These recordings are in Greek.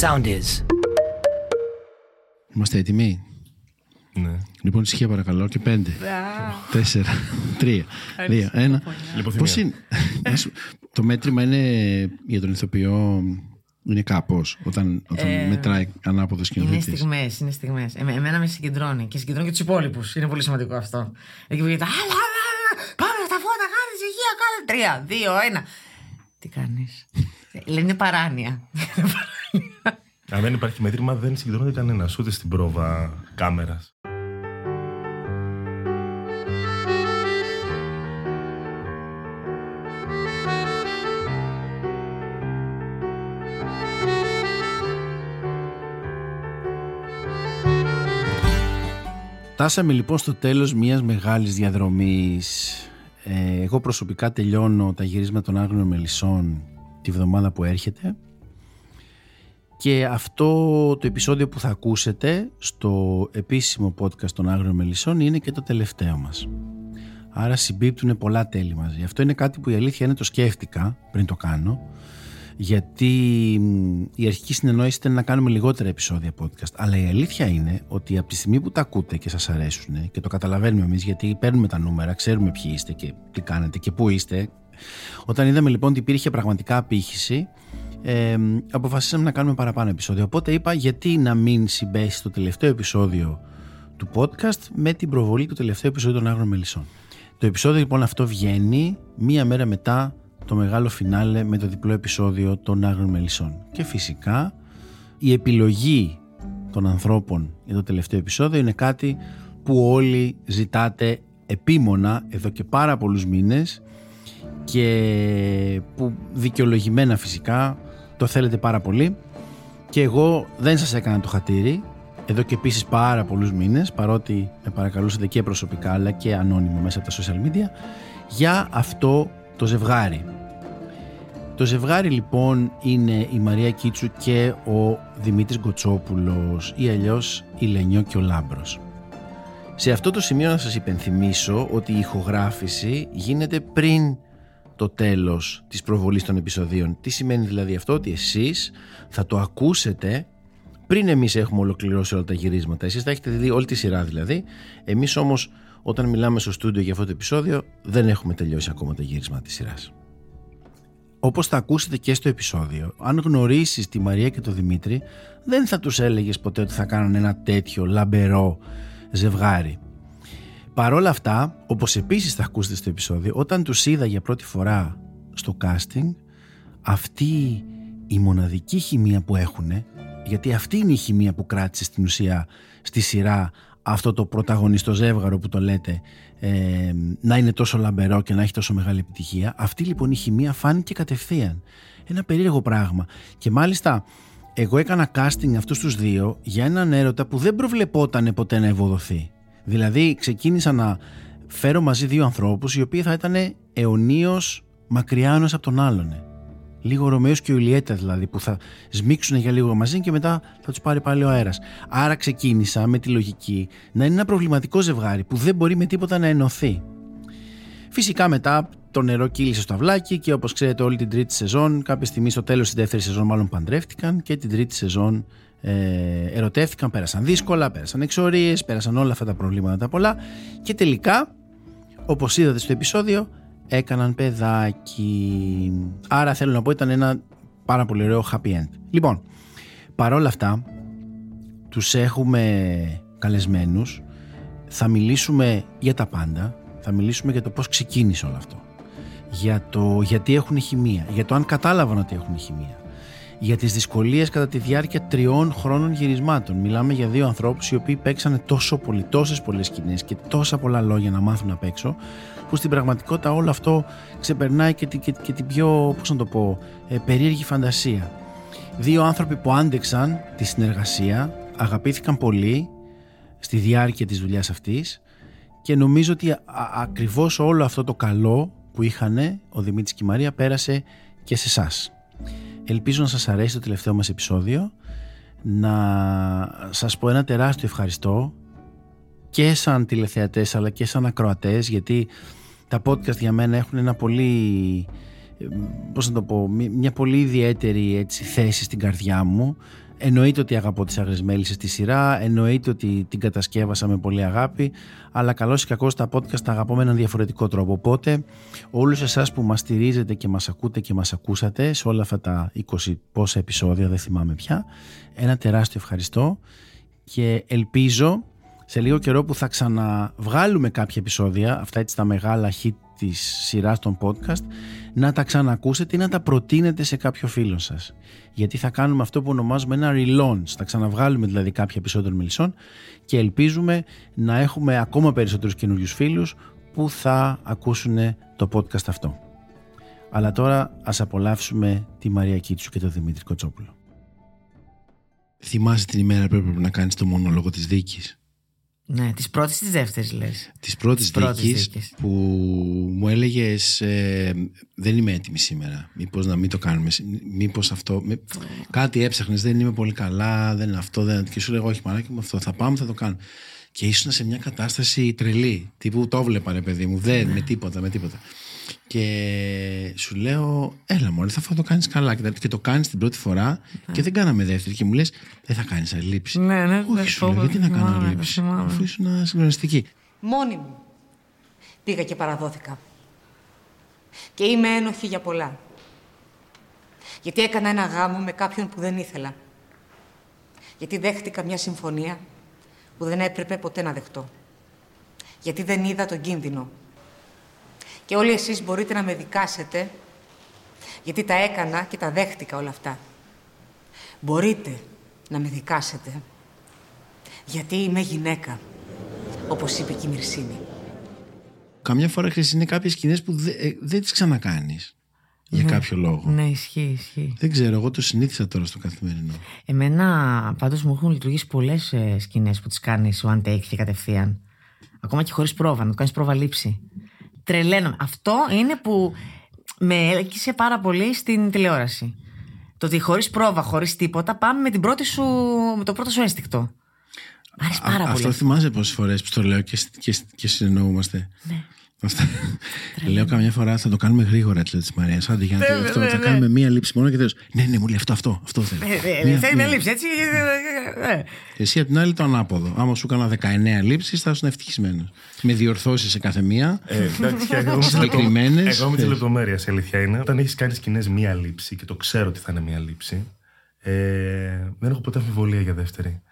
Sound is. Είμαστε έτοιμοι; Ναι. Λοιπόν, ησυχία παρακαλώ και πέντε, τέσσερα, τρία, δύο, ένα. Λιποθυμία. Πώς είναι. Να σου- το μέτρημα είναι για τον ηθοποιό. Είναι κάπως όταν, όταν Ε, μετράει ανάποδος Είναι σκηνοθέτη. στιγμές, είναι στιγμές. εμένα με συγκεντρώνει και συγκεντρώνει και τους υπόλοιπους. Είναι πολύ σημαντικό αυτό. Εκεί που γίνεται. «Άλλα, άλλα, άλλα, Πάμε στα φώτα, κάνε ησυχία, κάνε. Τρία, δύο, ένα. Τι κάνεις; Λένε είναι παράνοια. Αν δεν υπάρχει μέτρημα, δεν συγκεντρώνεται κανένας ούτε στην πρόβα κάμερας. Φτάσαμε λοιπόν στο τέλος μιας μεγάλης διαδρομής. Ε, εγώ προσωπικά τελειώνω τα γυρίσματα των Άγριων Μελισσών τη βδομάδα που έρχεται και αυτό το επεισόδιο που θα ακούσετε στο επίσημο podcast των Άγριων Μελισσών είναι και το τελευταίο μας. Άρα συμπίπτουν πολλά τέλη μαζί. Αυτό είναι κάτι που η αλήθεια είναι το σκέφτηκα πριν το κάνω γιατί μ, η αρχική συνεννόηση ήταν να κάνουμε λιγότερα επεισόδια podcast. Αλλά η αλήθεια είναι ότι από τη στιγμή που τα ακούτε και σας αρέσουν και το καταλαβαίνουμε εμείς γιατί παίρνουμε τα νούμερα, ξέρουμε ποιοι είστε και τι κάνετε και πού είστε. Όταν είδαμε λοιπόν ότι υπήρχε πραγματικά απήχηση, ε, μ, αποφασίσαμε να κάνουμε παραπάνω επεισόδια. Οπότε είπα γιατί να μην συμπέσει το τελευταίο επεισόδιο του podcast με την προβολή του τελευταίου επεισόδιου των Άγρων Μελισσών. Το επεισόδιο λοιπόν αυτό βγαίνει μία μέρα μετά το μεγάλο φινάλε με το διπλό επεισόδιο των Άγρων Μελισσών. Και φυσικά η επιλογή των ανθρώπων για το τελευταίο επεισόδιο είναι κάτι που όλοι ζητάτε επίμονα εδώ και πάρα πολλούς μήνες και που δικαιολογημένα φυσικά το θέλετε πάρα πολύ και εγώ δεν σας έκανα το χατήρι εδώ και επίσης πάρα πολλούς μήνες παρότι με παρακαλούσατε και προσωπικά αλλά και ανώνυμα μέσα από τα social media για αυτό το ζευγάρι. Το ζευγάρι λοιπόν είναι η Μαρία Κίτσου και ο Δημήτρης Γκοτσόπουλος ή αλλιώς η Λενιό και ο Λάμπρος. Σε αυτό το σημείο να σας υπενθυμίσω ότι η ηχογράφηση γίνεται πριν το τέλος της προβολής των επεισοδίων. Τι σημαίνει δηλαδή αυτό, ότι εσείς θα το ακούσετε πριν εμείς έχουμε ολοκληρώσει όλα τα γυρίσματα. Εσείς θα έχετε δει όλη τη σειρά δηλαδή. Εμείς όμως όταν μιλάμε στο στούντιο για αυτό το επεισόδιο δεν έχουμε τελειώσει ακόμα τα γυρίσματα της σειράς. Όπως θα ακούσετε και στο επεισόδιο, αν γνωρίσεις τη Μαρία και τον Δημήτρη, δεν θα τους έλεγες ποτέ ότι θα κάνουν ένα τέτοιο λαμπερό ζευγάρι. Παρόλα αυτά, όπως επίσης θα ακούσετε στο επεισόδιο, όταν τους είδα για πρώτη φορά στο casting, αυτή η μοναδική χημεία που έχουν, γιατί αυτή είναι η χημεία που κράτησε στην ουσία στη σειρά αυτό το πρωταγωνιστό ζεύγαρο που το λέτε ε, να είναι τόσο λαμπερό και να έχει τόσο μεγάλη επιτυχία. Αυτή λοιπόν η χημεία φάνηκε κατευθείαν. Ένα περίεργο πράγμα. Και μάλιστα εγώ έκανα casting αυτούς τους δύο για έναν έρωτα που δεν προβλεπόταν ποτέ να ευοδοθεί. Δηλαδή ξεκίνησα να φέρω μαζί δύο ανθρώπους οι οποίοι θα ήταν αιωνίως μακριά ένας από τον άλλον. Λίγο Ρωμαίος και Ιουλιέτα δηλαδή που θα σμίξουν για λίγο μαζί και μετά θα τους πάρει πάλι ο αέρας. Άρα ξεκίνησα με τη λογική να είναι ένα προβληματικό ζευγάρι που δεν μπορεί με τίποτα να ενωθεί. Φυσικά μετά το νερό κύλησε στο αυλάκι και όπως ξέρετε όλη την τρίτη σεζόν κάποια στιγμή στο τέλος της δεύτερης σεζόν μάλλον παντρεύτηκαν και την τρίτη σεζόν ε, ερωτεύτηκαν, πέρασαν δύσκολα, πέρασαν εξορίες, πέρασαν όλα αυτά τα προβλήματα τα πολλά και τελικά όπως είδατε στο επεισόδιο έκαναν παιδάκι. Άρα θέλω να πω ήταν ένα πάρα πολύ ωραίο happy end. Λοιπόν, παρόλα αυτά τους έχουμε καλεσμένους. Θα μιλήσουμε για τα πάντα. Θα μιλήσουμε για το πώς ξεκίνησε όλο αυτό. Για το γιατί έχουν χημεία. Για το αν κατάλαβαν ότι έχουν χημεία για τις δυσκολίες κατά τη διάρκεια τριών χρόνων γυρισμάτων μιλάμε για δύο ανθρώπους οι οποίοι παίξανε τόσο πολύ τόσες πολλές σκηνές και τόσα πολλά λόγια να μάθουν απ' έξω που στην πραγματικότητα όλο αυτό ξεπερνάει και, τη- και, και την πιο πώς να το πω ε, περίεργη φαντασία δύο άνθρωποι που άντεξαν τη συνεργασία αγαπήθηκαν πολύ στη διάρκεια της δουλειάς αυτής και νομίζω ότι α, ακριβώς όλο αυτό το καλό που είχαν ο Δημήτρης και η Μαρία πέρασε και σε εσάς. Ελπίζω να σας αρέσει το τελευταίο μας επεισόδιο. Να σας πω ένα τεράστιο ευχαριστώ και σαν τηλεθεατές αλλά και σαν ακροατές γιατί τα podcast για μένα έχουν ένα πολύ ε, πώς να το πω, μη- μια πολύ ιδιαίτερη έτσι, θέση στην καρδιά μου εννοείται ότι αγαπώ τις Άγριες Μέλισσες στη σειρά, εννοείται ότι την κατασκεύασα με πολύ αγάπη, αλλά καλώς ή κακώς τα podcast τα αγαπώ με έναν διαφορετικό τρόπο. Οπότε όλους εσάς που μας στηρίζετε και μας ακούτε και μας ακούσατε σε όλα αυτά τα 20 πόσα επεισόδια, δεν θυμάμαι πια, ένα τεράστιο ευχαριστώ και ελπίζω σε λίγο καιρό που θα ξαναβγάλουμε κάποια επεισόδια, αυτά έτσι τα μεγάλα hit της σειράς των podcast, να τα ξανακούσετε ή να τα προτείνετε σε κάποιο φίλο σας. Γιατί θα κάνουμε αυτό που ονομάζουμε ένα relaunch, θα ξαναβγάλουμε δηλαδή κάποια επεισόδια των Μελισσών και ελπίζουμε να έχουμε ακόμα περισσότερους καινούριους φίλους που θα ακούσουν το podcast αυτό. Αλλά τώρα ας απολαύσουμε τη Μαρία Κίτσου και τον Δημήτρη Κοτσόπουλο. Θυμάσαι την ημέρα που έπρεπε να κάνεις το μονόλογο της δίκης; Ναι, της πρώτης ή της δεύτερης λες; Της πρώτης δίκης που μου έλεγες ε, Δεν είμαι έτοιμη σήμερα. Μήπως να μην το κάνουμε. Μήπως αυτό. Κάτι έψαχνες, δεν είμαι πολύ καλά. Δεν είναι αυτό. Δεν... Και σου λέω Όχι, μαράκι μου, αυτό θα πάμε, θα το κάνουμε. Και ήσουν σε μια κατάσταση τρελή. Τύπου το βλέπα, ρε παιδί μου. Δεν, με τίποτα, με τίποτα. Και σου λέω, έλα μόλι, θα το κάνεις καλά. Και το κάνεις την πρώτη φορά και δεν κάναμε δεύτερη. Και μου λες, δεν θα κάνεις αλήψη. Ναι, ναι, Όχι, σου λέω, γιατί να κάνω αλήψη. Αφού ήσουν συγκλονιστική. Μόνη μου πήγα και παραδόθηκα. Και είμαι ένοχη για πολλά. Γιατί έκανα ένα γάμο με κάποιον που δεν ήθελα. Γιατί δέχτηκα μια συμφωνία που δεν έπρεπε ποτέ να δεχτώ. Γιατί δεν είδα τον κίνδυνο και όλοι εσείς μπορείτε να με δικάσετε, γιατί τα έκανα και τα δέχτηκα όλα αυτά. Μπορείτε να με δικάσετε, γιατί είμαι γυναίκα, όπως είπε και η Μυρσίνη. Καμιά φορά είναι κάποιες σκηνές που ε, δεν τις ξανακάνεις. Για ναι. κάποιο λόγο. Ναι, ισχύει, ισχύει. Δεν ξέρω, εγώ το συνήθισα τώρα στο καθημερινό. Εμένα πάντως μου έχουν λειτουργήσει πολλές ε, σκηνές που τις κάνεις one take και κατευθείαν. Ακόμα και χωρίς πρόβα, να το κάνεις πρόβα λήψη τρελαίνομαι. Αυτό είναι που με έλκυσε πάρα πολύ στην τηλεόραση. Το ότι χωρίς πρόβα, χωρίς τίποτα, πάμε με, την πρώτη σου, με το πρώτο σου ένστικτο. Μ' αρέσει πάρα πολύ. Αυτό θυμάσαι πόσες φορές που το λέω και, και, και συνεννοούμαστε. Ναι. Λέω καμιά φορά θα το κάνουμε γρήγορα, της Μαρίας. Άντε για να το αυτό. Θα κάνουμε μία λήψη μόνο και θέλω. Ναι, ναι, μου λέει αυτό, αυτό. αυτό θέλω. Θέλει μια λήψη, έτσι. Εσύ απ' την άλλη το ανάποδο. Άμα σου έκανα 19 λήψεις, θα ήσουν ευτυχισμένος. Με διορθώσεις σε κάθε μία. Συγκεκριμένες. Εγώ με τι λεπτομέρειε, η αλήθεια είναι. Όταν έχεις κάνει σκηνές μία λήψη και το ξέρω ότι θα είναι μία λήψη, ε, δεν έχω ποτέ αμφιβολία για δεύτερη.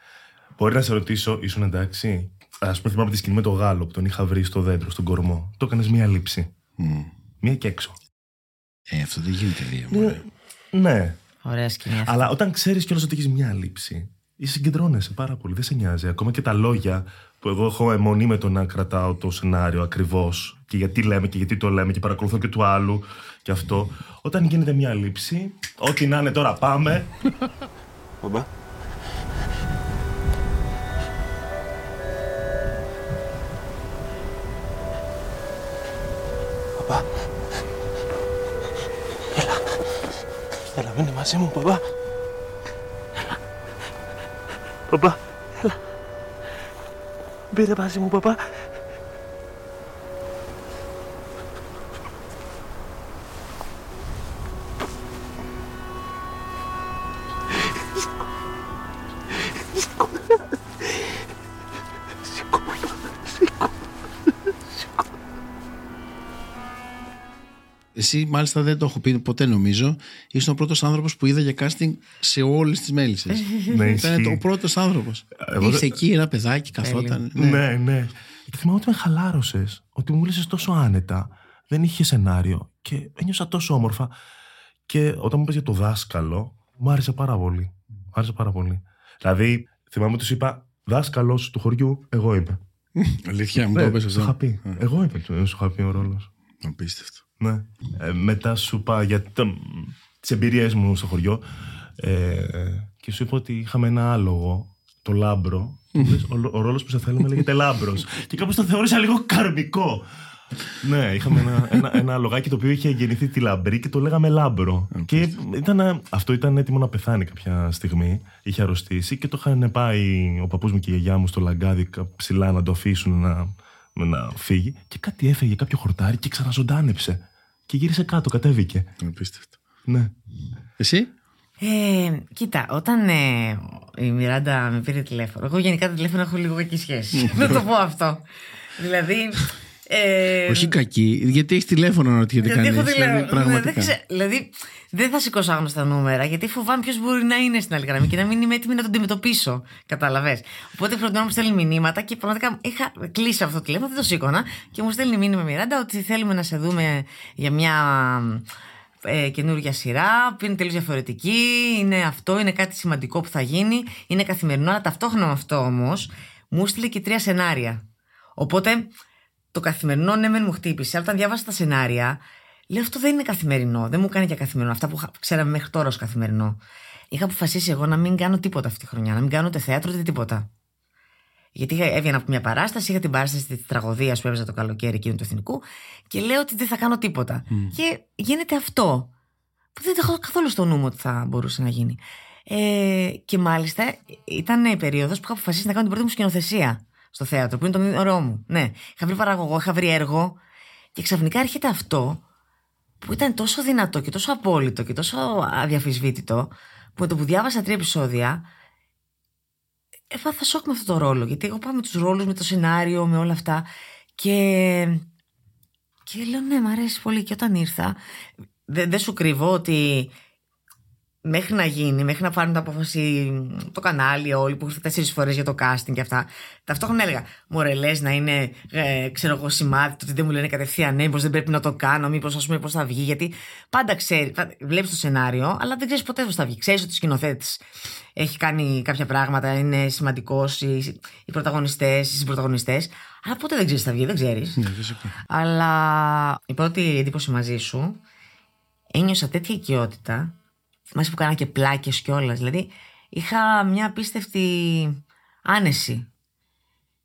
Μπορεί να σε ρωτήσω, ήσουν εντάξει; Α πούμε, θυμάμαι τη σκηνή με το Γάλλο που τον είχα βρει στο δέντρο, στον κορμό. Το έκανες μία λήψη. Mm. Μία και έξω. Ε, αυτό δεν γίνεται δύο. Ναι. ναι. Ωραία σκηνή. Αλλά όταν ξέρεις κιόλας ότι έχεις μία λήψη, συγκεντρώνεσαι πάρα πολύ. Δεν σε νοιάζει. Ακόμα και τα λόγια που εγώ έχω αιμονή με το να κρατάω το σενάριο ακριβώς και γιατί λέμε και γιατί το λέμε και παρακολουθώ και του άλλου και αυτό. Όταν γίνεται μία λήψη, ό,τι να είναι τώρα πάμε. Μπαμπά. Έλα, μείνε μαζί μου, παπά. Έλα. Παπά, έλα. Μπείτε μαζί μου, παπά. Εσύ, μάλιστα, δεν το έχω πει ποτέ νομίζω. Ήσουν ο πρώτος άνθρωπος που είδα για casting σε όλες τις μέλισσες. ναι, Ήταν ο πρώτος άνθρωπος. Ήρθε εκεί ένα παιδάκι, καθόταν. Ναι, ναι. ναι. Και θυμάμαι ότι με χαλάρωσες, ότι μου μιλήσει τόσο άνετα. Δεν είχε σενάριο και ένιωσα τόσο όμορφα. Και όταν μου είπες για το δάσκαλο, μου άρεσε πάρα πολύ. Μου άρεσε πάρα πολύ. Δηλαδή, θυμάμαι ότι σου είπα δάσκαλος του χωριού, εγώ είμαι. Αλήθεια, μου το είπες αυτό. Σου πει. Εγώ είμαι, σου είχα πει ο ρόλος. Απίστευτο. Ναι. Ε, μετά σου είπα για τις εμπειρίες μου στο χωριό ε, και σου είπα ότι είχαμε ένα άλογο, το λάμπρο. ο, ο ρόλος που σε θέλουμε λέγεται λάμπρος. και κάπως το θεώρησα λίγο καρμικό. ναι, είχαμε ένα, ένα, ένα λογάκι το οποίο είχε γεννηθεί τη λαμπρή και το λέγαμε λάμπρο. και ήταν, αυτό ήταν έτοιμο να πεθάνει κάποια στιγμή. Είχε αρρωστήσει και το είχαν πάει ο παππούς μου και η γιαγιά μου στο λαγκάδι ψηλά να το αφήσουν να, να φύγει. Και κάτι έφεγε, κάποιο χορτάρι και ξαναζωντάνεψε και γύρισε κάτω, κατέβηκε. Απίστευτο. Ναι. Εσύ; Ε, κοίτα, όταν ε, η Μιράντα με πήρε τηλέφωνο, εγώ γενικά τα τηλέφωνα έχω λίγο κακή σχέση. να το πω αυτό. δηλαδή. Ε, Όχι κακή, γιατί έχεις τηλέφωνο να ρωτιέται γιατί κανείς. έχω τηλέφωνο. Δηλαδή, πραγματικά. Δεν ξέ- δηλαδή, δεν θα σηκώσω άγνωστα νούμερα, γιατί φοβάμαι ποιος μπορεί να είναι στην άλλη γραμμή και να μην είμαι έτοιμη να τον αντιμετωπίσω. Καταλαβέ. Οπότε φροντίζω να μου στέλνει μηνύματα και πραγματικά είχα κλείσει αυτό το τηλέφωνο, δεν το σήκωνα και μου στέλνει μήνυμα Μιράντα ότι θέλουμε να σε δούμε για μια ε, καινούργια σειρά που είναι τελείως διαφορετική. Είναι αυτό, είναι κάτι σημαντικό που θα γίνει. Είναι καθημερινό, αλλά ταυτόχρονα με αυτό όμως μου στείλε και τρία σενάρια. Οπότε το καθημερινό ναι, μεν μου χτύπησε, αλλά όταν διάβασα τα σενάρια, λέω αυτό δεν είναι καθημερινό. Δεν μου κάνει για καθημερινό. Αυτά που χα- ξέραμε μέχρι τώρα ως καθημερινό. Είχα αποφασίσει εγώ να μην κάνω τίποτα αυτή τη χρονιά, να μην κάνω ούτε θέατρο ούτε τίποτα. Γιατί είχα- έβγαινα από μια παράσταση, είχα την παράσταση της τραγωδίας που έβαζα το καλοκαίρι εκείνου του εθνικού και λέω ότι δεν θα κάνω τίποτα. Και γίνεται αυτό. Που δεν το έχω καθόλου στο νου μου ότι θα μπορούσε να γίνει. Ε, και μάλιστα ήταν η περίοδος που είχα αποφασίσει να κάνω την πρώτη μου σκηνοθεσία στο θέατρο, που είναι το μήνυμα μου. Ναι, είχα βρει παραγωγό, είχα βρει έργο και ξαφνικά έρχεται αυτό που ήταν τόσο δυνατό και τόσο απόλυτο και τόσο αδιαφυσβήτητο που με το που διάβασα τρία επεισόδια έπαθα σοκ με αυτό το ρόλο γιατί εγώ πάω με τους ρόλους, με το σενάριο, με όλα αυτά και, και λέω ναι μ' αρέσει πολύ και όταν ήρθα δεν δεν σου κρύβω ότι μέχρι να γίνει, μέχρι να πάρουν την απόφαση το κανάλι όλοι που ήρθαν τέσσερις φορές για το casting και αυτά. Ταυτόχρονα έλεγα: Μωρέ, λες να είναι, ε, ξέρω εγώ, σημάδι το ότι δεν μου λένε κατευθείαν ναι, μήπως δεν πρέπει να το κάνω, μήπως ας πούμε πώς θα βγει. Γιατί πάντα ξέρει, βλέπεις το σενάριο, αλλά δεν ξέρεις ποτέ πώς θα βγει. Ξέρεις ότι ο σκηνοθέτης έχει κάνει κάποια πράγματα, είναι σημαντικός, οι, οι πρωταγωνιστές, οι συμπροταγωνιστές. Αλλά ποτέ δεν ξέρεις τι θα βγει, δεν ξέρεις. Ναι, φυσικά. Αλλά η πρώτη εντύπωση μαζί σου ένιωσα τέτοια οικειότητα. Θυμάσαι που κάνα και πλάκες κιόλας. Δηλαδή είχα μια απίστευτη άνεση.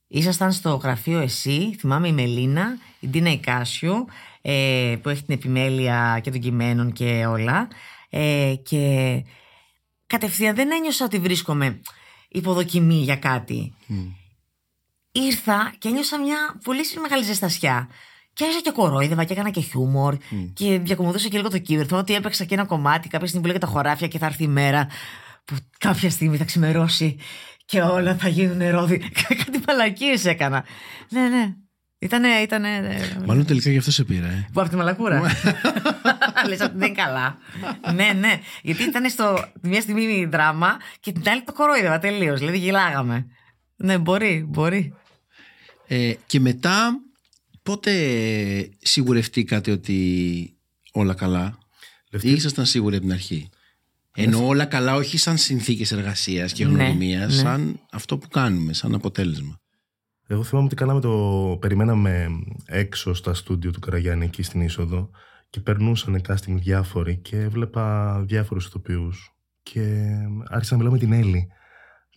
Ήσασταν στο γραφείο εσύ, θυμάμαι η Μελίνα, η Ντίνα Ικάσιου, ε, που έχει την επιμέλεια και των κειμένων και όλα. Ε, και κατευθείαν δεν ένιωσα ότι βρίσκομαι υποδοκιμή για κάτι. Ήρθα και ένιωσα μια πολύ μεγάλη ζεστασιά. Και άρχισα και κορόιδευα και έκανα και χιούμορ και διακομωδούσα και λίγο το κύβερ. Θυμάμαι ότι έπαιξα και ένα κομμάτι κάποια στιγμή που λέγεται τα χωράφια και θα έρθει η μέρα που κάποια στιγμή θα ξημερώσει και όλα θα γίνουν ρόδι. Κάτι μαλακίες έκανα. Ναι, ναι. Ήτανε, ήτανε... ναι. Μάλλον τελικά γι' αυτό σε πήρα, ε. Που από τη μαλακούρα. Λες ότι δεν είναι καλά. ναι, ναι. Γιατί ήταν στο μια στιγμή δράμα και την άλλη το κορόιδευα τελείως. Δηλαδή γελάγαμε. Ναι, μπορεί, μπορεί. Ε, και μετά, πότε σιγουρευτήκατε ότι όλα καλά; Λευτή- ή ήσασταν σίγουροι από την αρχή; Ενώ όλα καλά όχι σαν συνθήκες εργασίας και Ναι, γνωριμίας, ναι. σαν αυτό που κάνουμε, σαν αποτέλεσμα. Εγώ θυμάμαι ότι κάναμε το. Περιμέναμε έξω στα στούντιο του Καραγιάννη εκεί στην είσοδο και περνούσαν casting διάφοροι και έβλεπα διάφορους ηθοποιούς. Και άρχισα να μιλάω με την Έλλη.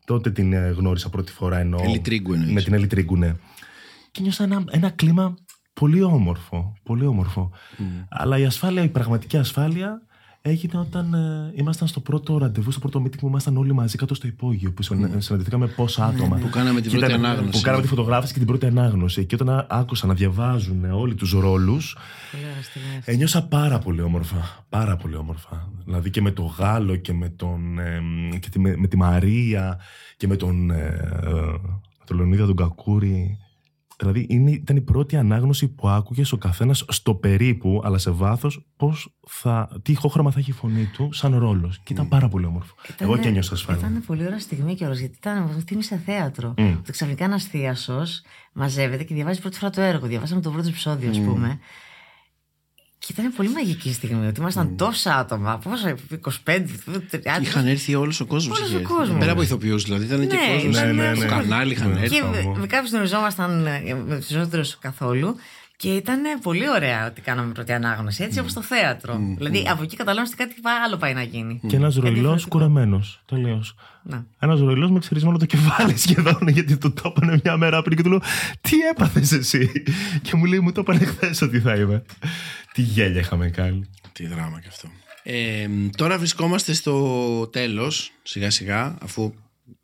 Τότε την ε, γνώρισα πρώτη φορά ενώ. Έλλη Τρίγκου εννοείς. Με την Έλλη Τρίγκου, ναι. Και νιώσα ένα, ένα κλίμα πολύ όμορφο. Πολύ όμορφο. Αλλά η ασφάλεια, η πραγματική ασφάλεια έγινε όταν ε, ήμασταν στο πρώτο ραντεβού, στο πρώτο meeting που ήμασταν όλοι μαζί κάτω στο υπόγειο. Που συνα- συναντηθήκαμε πόσα άτομα. Που κάναμε την Και πρώτη ήταν- ανάγνωση. Που κάναμε τη φωτογράφηση και την πρώτη ανάγνωση. Και όταν άκουσα να διαβάζουν όλοι τους ρόλους, ένιωσα πάρα πολύ όμορφα. Πάρα πολύ όμορφα. Δηλαδή και με τον Γάλλο και με, τον, ε, και τη, με, με τη Μαρία και με τον, ε, ε, τον Λεωνίδα τον Κακούρη. Δηλαδή είναι, ήταν η πρώτη ανάγνωση που άκουγες ο καθένας στο περίπου, αλλά σε βάθος, τι ηχόχρωμα θα έχει η φωνή του σαν ρόλος. Και ήταν πάρα πολύ όμορφο. Εγώ και ένιωσα ασφάλεια. Ήταν πολύ ωραία στιγμή κιόλας, γιατί ήταν, μου θύμισε θέατρο. Μμ. Ότι ξαφνικά ένα θείασο μαζεύεται και διαβάζει πρώτη φορά το έργο. Διαβάσαμε το πρώτο επεισόδιο, ας πούμε. Και ήταν πολύ μαγική στιγμή, ότι ήμασταν τόσα άτομα. Πόσο, 25, 30. Είχαν έρθει όλος ο κόσμος. Όλος ο κόσμος. Πέρα από ηθοποιούς δηλαδή. Ήταν και Ναι, κόσμος. ήταν, ναι, ναι. Στο κανάλι είχαν Ναι. έρθει. Και Μπράβο. με κάποιους γνωριζόμασταν ε, με τους περισσότερου καθόλου. Και ήταν πολύ ωραία ότι κάναμε πρώτη ανάγνωση. Έτσι όπως στο θέατρο. Δηλαδή από εκεί καταλάβαμε ότι κάτι άλλο πάει να γίνει. Και ένας Κάτι ροηλό διαφορετικό. κουρεμένος. Τελείως. Να. Ένας ροηλό με ξερισμένο το κεφάλι σχεδόν, γιατί το το έπανε μια μέρα πριν και του λέω Τι έπαθες εσύ; Και μου λέει: Μου το έπανε χθες ότι θα είμαι. Τι γέλια είχαμε κάνει. Τι δράμα και αυτό. Ε, τώρα βρισκόμαστε στο τέλος σιγά σιγά αφού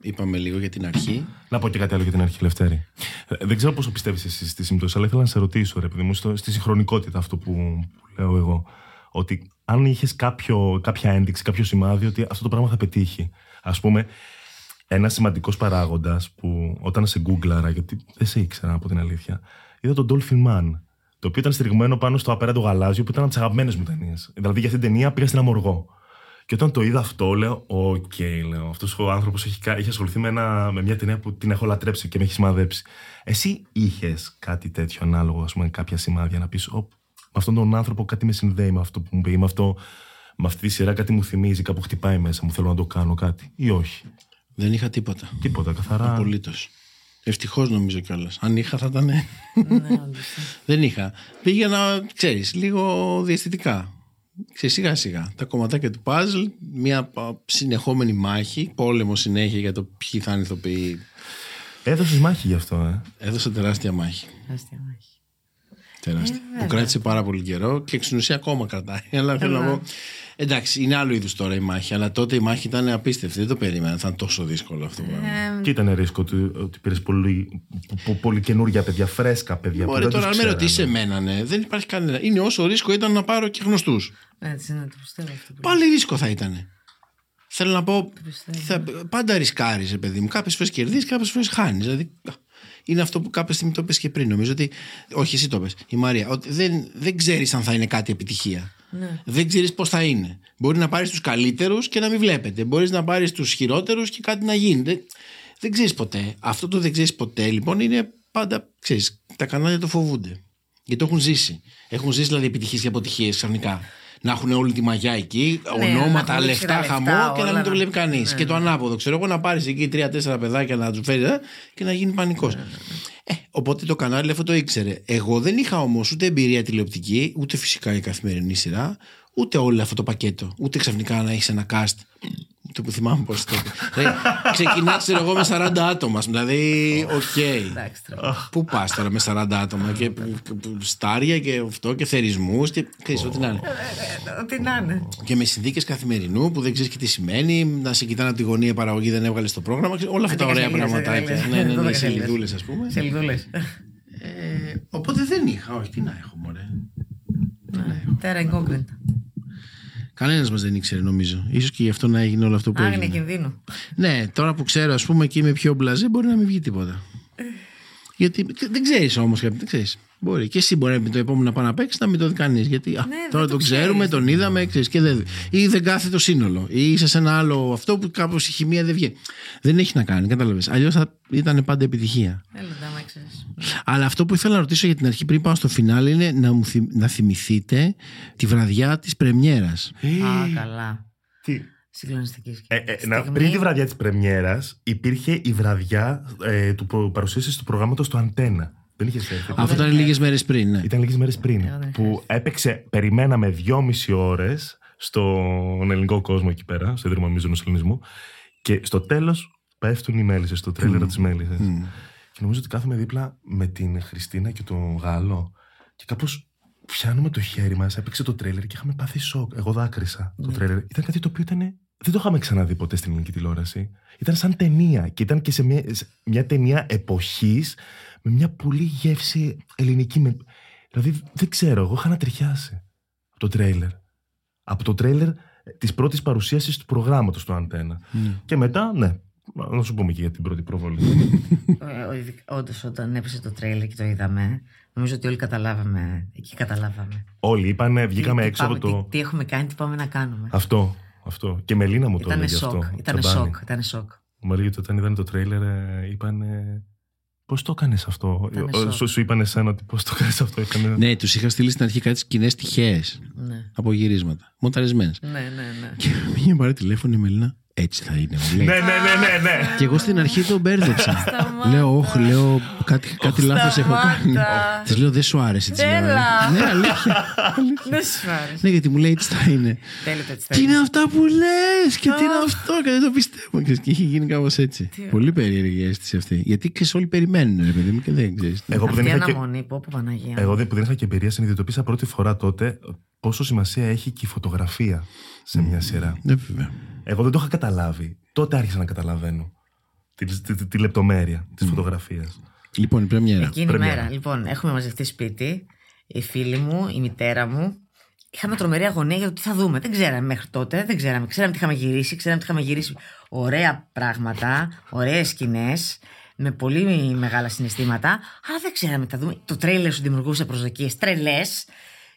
είπαμε λίγο για την αρχή. Να πω και κάτι άλλο για την αρχή, Λευτέρη. Ε, Δεν ξέρω πόσο πιστεύεις εσύ στη σύμπτωση, αλλά ήθελα να σε ρωτήσω, ρε παιδί μου, στο- στη συγχρονικότητα αυτό που, που λέω εγώ. Ότι αν είχες κάποια ένδειξη, κάποιο σημάδι ότι αυτό το πράγμα θα πετύχει. Α πούμε, ένας σημαντικός παράγοντας που όταν σε γκούγκλαρα, γιατί δεν σε ήξερα από την αλήθεια, είδα τον Dolphin Man. Το οποίο ήταν στηριγμένο πάνω στο απέραντο γαλάζιο που ήταν από τις αγαπημένες μου ταινίες. Δηλαδή για αυτήν την ταινία πήγα στην Αμοργό. Και όταν το είδα αυτό, λέω: Okay, λέω. Αυτός ο άνθρωπος έχει, έχει ασχοληθεί με, ένα, με μια ταινία που την έχω λατρέψει και με έχει σημαδέψει. Εσύ είχες κάτι τέτοιο ανάλογο, ας πούμε, κάποια σημάδια να πεις: με αυτόν τον άνθρωπο κάτι με συνδέει με αυτό που μου πει, με, αυτό, με αυτή τη σειρά κάτι μου θυμίζει, κάπου χτυπάει μέσα μου, θέλω να το κάνω κάτι, ή όχι; Δεν είχα τίποτα. Τίποτα, καθαρά. Απολύτως. Ευτυχώς νομίζω κιόλας. Αν είχα θα ήταν. Ναι, Δεν είχα. Πήγαινα, ξέρεις, λίγο διαισθητικά. Ξέρεις, σιγά σιγά. Τα κομματάκια του παζλ, μια συνεχόμενη μάχη, πόλεμο συνέχεια για το ποιοι θα είναι ηθοποιοί. Έδωσες μάχη γι' αυτό, ε. Έδωσε τεράστια μάχη. Τεράστια μάχη. Τεράστια. που κράτησε πάρα πολύ καιρό και εξ ουσίας ακόμα κρατάει. Αλλά θέλω να πω. Εντάξει, είναι άλλο είδους τώρα η μάχη, αλλά τότε η μάχη ήταν απίστευτη. Δεν το περίμενα, θα ήταν τόσο δύσκολο αυτό το πράγμα. Και ήταν ρίσκο ότι, ότι πήρες πολύ, πο- πολύ καινούργια παιδιά, φρέσκα παιδιά. που Ωραία, δεν τώρα τους αν με ξέραμε. ρωτήσεις εμένα, ναι, δεν υπάρχει κανένα. Είναι όσο ρίσκο ήταν να πάρω και γνωστούς. Έτσι, ναι, το πιστεύω αυτό. Πάλι ρίσκο θα ήταν. Θέλω να πω, θα, πάντα ρισκάρεις, ρε παιδί μου. Κάποιες φορές κερδίζεις, κάποιες φορές χάνεις. Δηλαδή, είναι αυτό που κάποια στιγμή το πες και πριν. Νομίζω ότι. Όχι, εσύ το πες, η Μαρία. Ότι δεν, δεν ξέρεις αν θα είναι κάτι επιτυχία. Δεν ξέρεις πώς θα είναι. Μπορεί να πάρεις τους καλύτερους και να μην βλέπετε. Μπορείς να πάρεις τους χειρότερους και κάτι να γίνει. Δεν, δεν ξέρεις ποτέ. Αυτό το δεν ξέρεις ποτέ λοιπόν είναι πάντα. Ξέρεις, τα κανάλια το φοβούνται. Γιατί το έχουν ζήσει. Έχουν ζήσει δηλαδή επιτυχίες και αποτυχίες ξαφνικά. Να έχουν όλη τη μαγιά εκεί, Ναι, να ονόματα, έχουν λεφτά, λεφτά, χαμό και να όλα μην το να- βλέπει κανείς. Ναι, Και το ανάποδο. Ξέρω εγώ να πάρεις εκεί τρία-τέσσερα παιδάκια να του φέρει ε, και να γίνει πανικός. Ναι, Ε, οπότε το κανάλι αυτό το ήξερε. Εγώ δεν είχα όμως ούτε εμπειρία τηλεοπτική, ούτε φυσικά η καθημερινή σειρά, ούτε όλο αυτό το πακέτο. Ούτε ξαφνικά να έχεις ένα cast. Ούτε που θυμάμαι πώ το. Δηλαδή, Ξεκινάς, ξέρω εγώ, με 40 άτομα. Δηλαδή, οκ. Εντάξει, τώρα. Πού πας τώρα με 40 άτομα και που- που- στάρια και αυτό και θερισμούς και ξέρεις, ό,τι να είναι. Ε, Ό,τι να είναι. Και με συνθήκες καθημερινού που δεν ξέρεις και τι σημαίνει, να σε κοιτάνε από τη γωνία παραγωγή, δεν έβγαλες το πρόγραμμα. ξέρεις, Όλα αυτά τα ωραία Αντίκασες λίγες, πραγματάκια. ε, Ναι, ναι, ναι, δώδεκα σελίδούλε ας πούμε. Σελίδουλες. Ε, οπότε δεν είχα, όχι, τι να έχω, μωρέ. Τέρα incognita. Κανένας μας δεν ήξερε, νομίζω. σω και γι' αυτό να έγινε όλο αυτό που Άγνοια έγινε. κινδύνου. Ναι, τώρα που ξέρω, ας πούμε, και είμαι πιο μπλαζέ, μπορεί να μην βγει τίποτα. Γιατί δεν ξέρεις όμως, δεν ξέρεις. Μπορεί. Και εσύ μπορεί με το επόμενο να πάει να παίξει να μην το δει κανείς. Γιατί α, Ναι, δεν τώρα το τον ξέρουμε, ξέρεις. τον είδαμε, ξέρεις, και δεν. ή δεν κάθε το σύνολο. Ή είσαι σε ένα άλλο αυτό που κάπως η χημεία δεν βγαίνει. Δεν έχει να κάνει, κατάλαβες. Αλλιώς θα ήταν πάντα επιτυχία. Έλα, τα άμα ξέρεις. Αλλά αυτό που ήθελα να ρωτήσω για την αρχή πριν πάω στο φινάλε είναι να, μου θυμ- να θυμηθείτε τη βραδιά της Πρεμιέρας. Α, καλά. Τι; Συγκλονιστική Ε, ε, να, πριν τη βραδιά της πρεμιέρας υπήρχε η βραδιά ε, του προ- παρουσίασης του προγράμματος του Αντένα. Δεν είχες έρθει. Αυτό ήταν λίγες μέρες πριν, ναι. Ήταν λίγες μέρες πριν. Εγώ δεν είχα Που έπαιξε, περιμέναμε δυόμιση ώρες στον ελληνικό κόσμο εκεί πέρα, στο Ίδρυμα Μίζωνος Ελληνισμού. Και στο τέλος πέφτουν οι μέλισσες, το τρέλερο της μέλισσες. Και νομίζω ότι κάθομαι δίπλα με την Χριστίνα και τον Γάλλο. Και κάπως πιάνουμε το χέρι μας, έπαιξε το τρέλερ και είχαμε πάθει σοκ. Εγώ δάκρυσα το τρέλερ. Ήταν κάτι το οποίο ήταν. Δεν το είχαμε ξαναδεί ποτέ στην ελληνική τηλεόραση. Ήταν σαν ταινία. Και ήταν και σε μια, σε μια ταινία εποχής με μια πολύ γεύση ελληνική. Με... Δηλαδή δεν ξέρω, εγώ είχα ανατριχιάσει από το τρέιλερ. Από το τρέιλερ της πρώτης παρουσίασης του προγράμματος του Αντένα. Και μετά, ναι, να σου πούμε και για την πρώτη προβολή. Όντως, όταν έπεσε το τρέιλερ και το είδαμε, νομίζω ότι όλοι καταλάβαμε. Εκεί καταλάβαμε. Όλοι είπανε, βγήκαμε Τι- τι έξω πάμε- από το... Τι, τι έχουμε κάνει, τι πάμε να κάνουμε. Αυτό, αυτό. Και Μελίνα μου το Ήτανε έλεγε σοκ. αυτό. Ήτανε Τσαμπάνη. σοκ. Ήτανε σοκ. Μου έλεγε ότι όταν είδαν το τρέιλερ, ε, είπαν. Πώς το έκανες αυτό, Ήτανε Ο- σοκ. σου, σου είπαν εσένα ότι πώς το έκανες αυτό. Είχαν... Ναι, τους είχα στείλει στην αρχή κάτι σκηνές τυχαίες Ναι. από γυρίσματα. Μονταρισμένες. Ναι, ναι, ναι. Και με είχε πάρει τηλέφωνο η Μελίνα. Έτσι θα είναι, μου λέει. ναι, ναι, ναι, ναι, ναι. Και εγώ στην αρχή τον μπέρδεψα. Σταμάτα. λέω, Όχι, λέω, κάτι, κάτι λάθος έχω κάνει. Σταμάτα. Της λέω, Δεν σου άρεσε τη Έλα. Ναι, αλήθεια. Δεν σου άρεσε. Ναι, γιατί μου λέει έτσι θα είναι. Τέλειο το έτσι. Τι είναι αυτά που λες και τι είναι αυτό και δεν το πιστεύω. Ξέρεις, Και είχε γίνει κάπως έτσι. Πολύ περίεργη η αίσθηση αυτή. Γιατί ξέρεις, όλοι περιμένουν, ρε παιδί μου, και δεν ξέρεις. Εγώ που δεν, Αυτή η είχα και, αναμονή, πω πω Παναγία. εγώ δεν- που δεν είχα και εμπειρία, συνειδητοποίησα πρώτη φορά τότε πόσο σημασία έχει και η φωτογραφία σε μια σειρά. Ναι, βέβαια. Εγώ δεν το είχα καταλάβει. Τότε άρχισα να καταλαβαίνω τη, τη, τη- τη λεπτομέρεια της φωτογραφίας. Λοιπόν, η πρεμιέρα. Εκείνη η Πρεμιέρα. μέρα, λοιπόν, έχουμε μαζευτεί σπίτι, η φίλη μου, η μητέρα μου, είχαμε τρομερή αγωνία για το τι θα δούμε. Δεν ξέραμε μέχρι τότε, δεν ξέραμε. Ξέραμε τι είχαμε γυρίσει, ξέραμε τι είχαμε γυρίσει. Ωραία πράγματα, ωραίες σκηνές, με πολύ μεγάλα συναισθήματα, αλλά δεν ξέραμε τι θα δούμε. Το τρέιλερ σου δημιουργούσε προσδοκίες τρελές.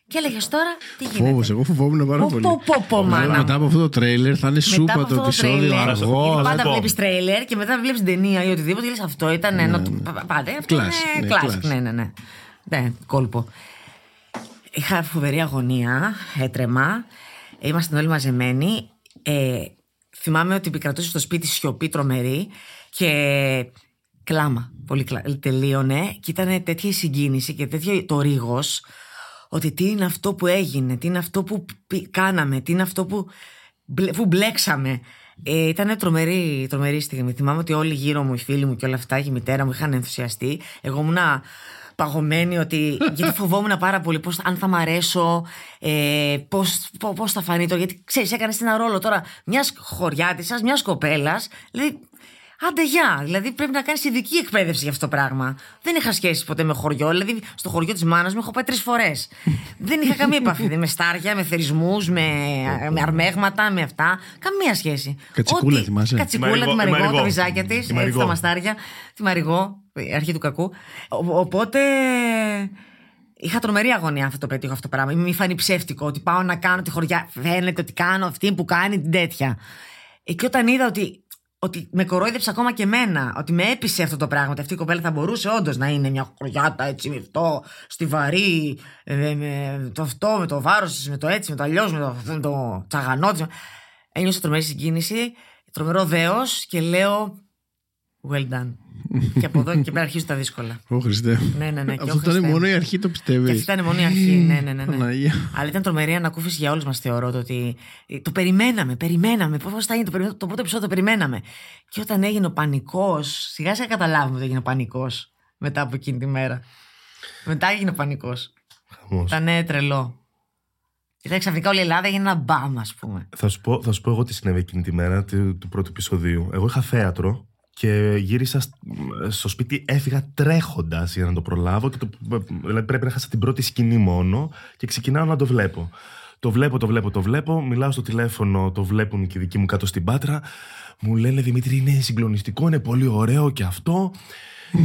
Και έλεγες τώρα τι γίνεται; Φόβος, εγώ φοβόμουν πάρα Πω, πολύ. πω, πω, πω, Λέω, μάνα. Μετά από αυτό το τρέιλερ θα είναι Μετά σούπα από το αυτό επεισόδιο τρέιλερ, αργός. γιατί αλλά- Πάντα πω. βλέπεις τρέιλερ και μετά βλέπεις ταινία ή οτιδήποτε και λες αυτό ήταν ένα. του- Πάντα. Αυτό Κλάσ, είναι ναι, classic. κλάσ. Ναι, ναι, ναι. Ναι, κόλπο. Είχα φοβερή αγωνία, έτρεμα. Ήμασταν όλοι μαζεμένοι. Ε, θυμάμαι ότι επικρατούσε στο σπίτι σιωπή τρομερή και κλάμα. Πολύ κλα... Τελείωνε και ήταν τέτοια η συγκίνηση και τέτοιο το ρίγος ότι τι είναι αυτό που έγινε, τι είναι αυτό που πι- κάναμε, τι είναι αυτό που, μπλε- που μπλέξαμε. Ε, ήταν τρομερή, τρομερή στιγμή. Θυμάμαι ότι όλοι γύρω μου, οι φίλοι μου και όλα αυτά, και η μητέρα μου είχαν ενθουσιαστεί. Εγώ ήμουν παγωμένη ότι. γιατί φοβόμουν πάρα πολύ πώς, αν θα μ' αρέσω, ε, πώς πώς θα φανεί τώρα. Γιατί ξέρεις, έκανες ένα ρόλο τώρα μιας χωριάτισα, μιας κοπέλας. Δηλαδή, Άντε γεια. Δηλαδή πρέπει να κάνεις ειδική εκπαίδευση για αυτό το πράγμα. Δεν είχα σχέση ποτέ με χωριό. Δηλαδή στο χωριό της μάνας μου έχω πάει τρεις φορές. δεν είχα καμία επαφή. δηλαδή, με στάρια, με θερισμούς, με, με αρμέγματα, με αυτά. Καμία σχέση. Κατσικούλα, Ό,τι- θυμάσαι; Κατσικούλα, Τη τη Μαριγό, Μαριγό, η τα Μαριγό. βυζάκια της, Η έτσι Μαριγό. τα μαστάρια. Τη Μαριγό, η αρχή του κακού. Ο- οπότε. Είχα τρομερή αγωνία αν θα το πετύχω αυτό το πράγμα. Μην φανεί ψεύτικο ότι πάω να κάνω τη χωριά. Φαίνεται ότι κάνω αυτή που κάνει την τέτοια. Ε, και όταν είδα ότι, ότι με κορόιδεψε ακόμα και εμένα, ότι με έπεισε αυτό το πράγμα, ότι αυτή η κοπέλα θα μπορούσε όντως να είναι μια χωριάτα έτσι με αυτό, στιβαρή, ε, με, με το αυτό, με το βάρος της, με το έτσι, με το αλλιώς, με το, με το τσαγανό της. Ένιωσα τρομερή συγκίνηση, τρομερό δέος και λέω. Well done. και από εδώ και πέρα αρχίζουν τα δύσκολα. Ω Χριστέ. Ναι, ναι, ναι, και ο Αυτό ήταν Χριστέ. μόνο η αρχή, το Και πιστεύει. αυτή ήταν μόνο η αρχή. Ναι, ναι, ναι. ναι. Παναγία. Αλλά ήταν τρομερή ανακούφιση για όλους μας, θεωρώ. Το ότι ε, το περιμέναμε, περιμέναμε. Πώς θα είναι το, περιμέ- το πρώτο επεισόδιο, το περιμέναμε. Και όταν έγινε ο πανικός, σιγά σιγά καταλάβουμε ότι έγινε ο πανικός μετά από εκείνη τη μέρα. Μετά έγινε ο πανικός. Χαμός. Ήταν τρελό. Ήταν ξαφνικά όλη η Ελλάδα έγινε ένα μπαμ, ας πούμε. Θα σου, πω, θα σου πω εγώ τι συνέβη εκείνη τη μέρα του, του πρώτου επεισοδίου. Εγώ είχα θέατρο και γύρισα σ- στο σπίτι, έφυγα τρέχοντας για να το προλάβω. Και το, δηλαδή πρέπει να χάσα την πρώτη σκηνή μόνο και ξεκινάω να το βλέπω. Το βλέπω, το βλέπω, το βλέπω. Μιλάω στο τηλέφωνο, το βλέπουν και οι δικοί μου κάτω στην πάτρα. Μου λένε Δημήτρη, είναι συγκλονιστικό, είναι πολύ ωραίο και αυτό.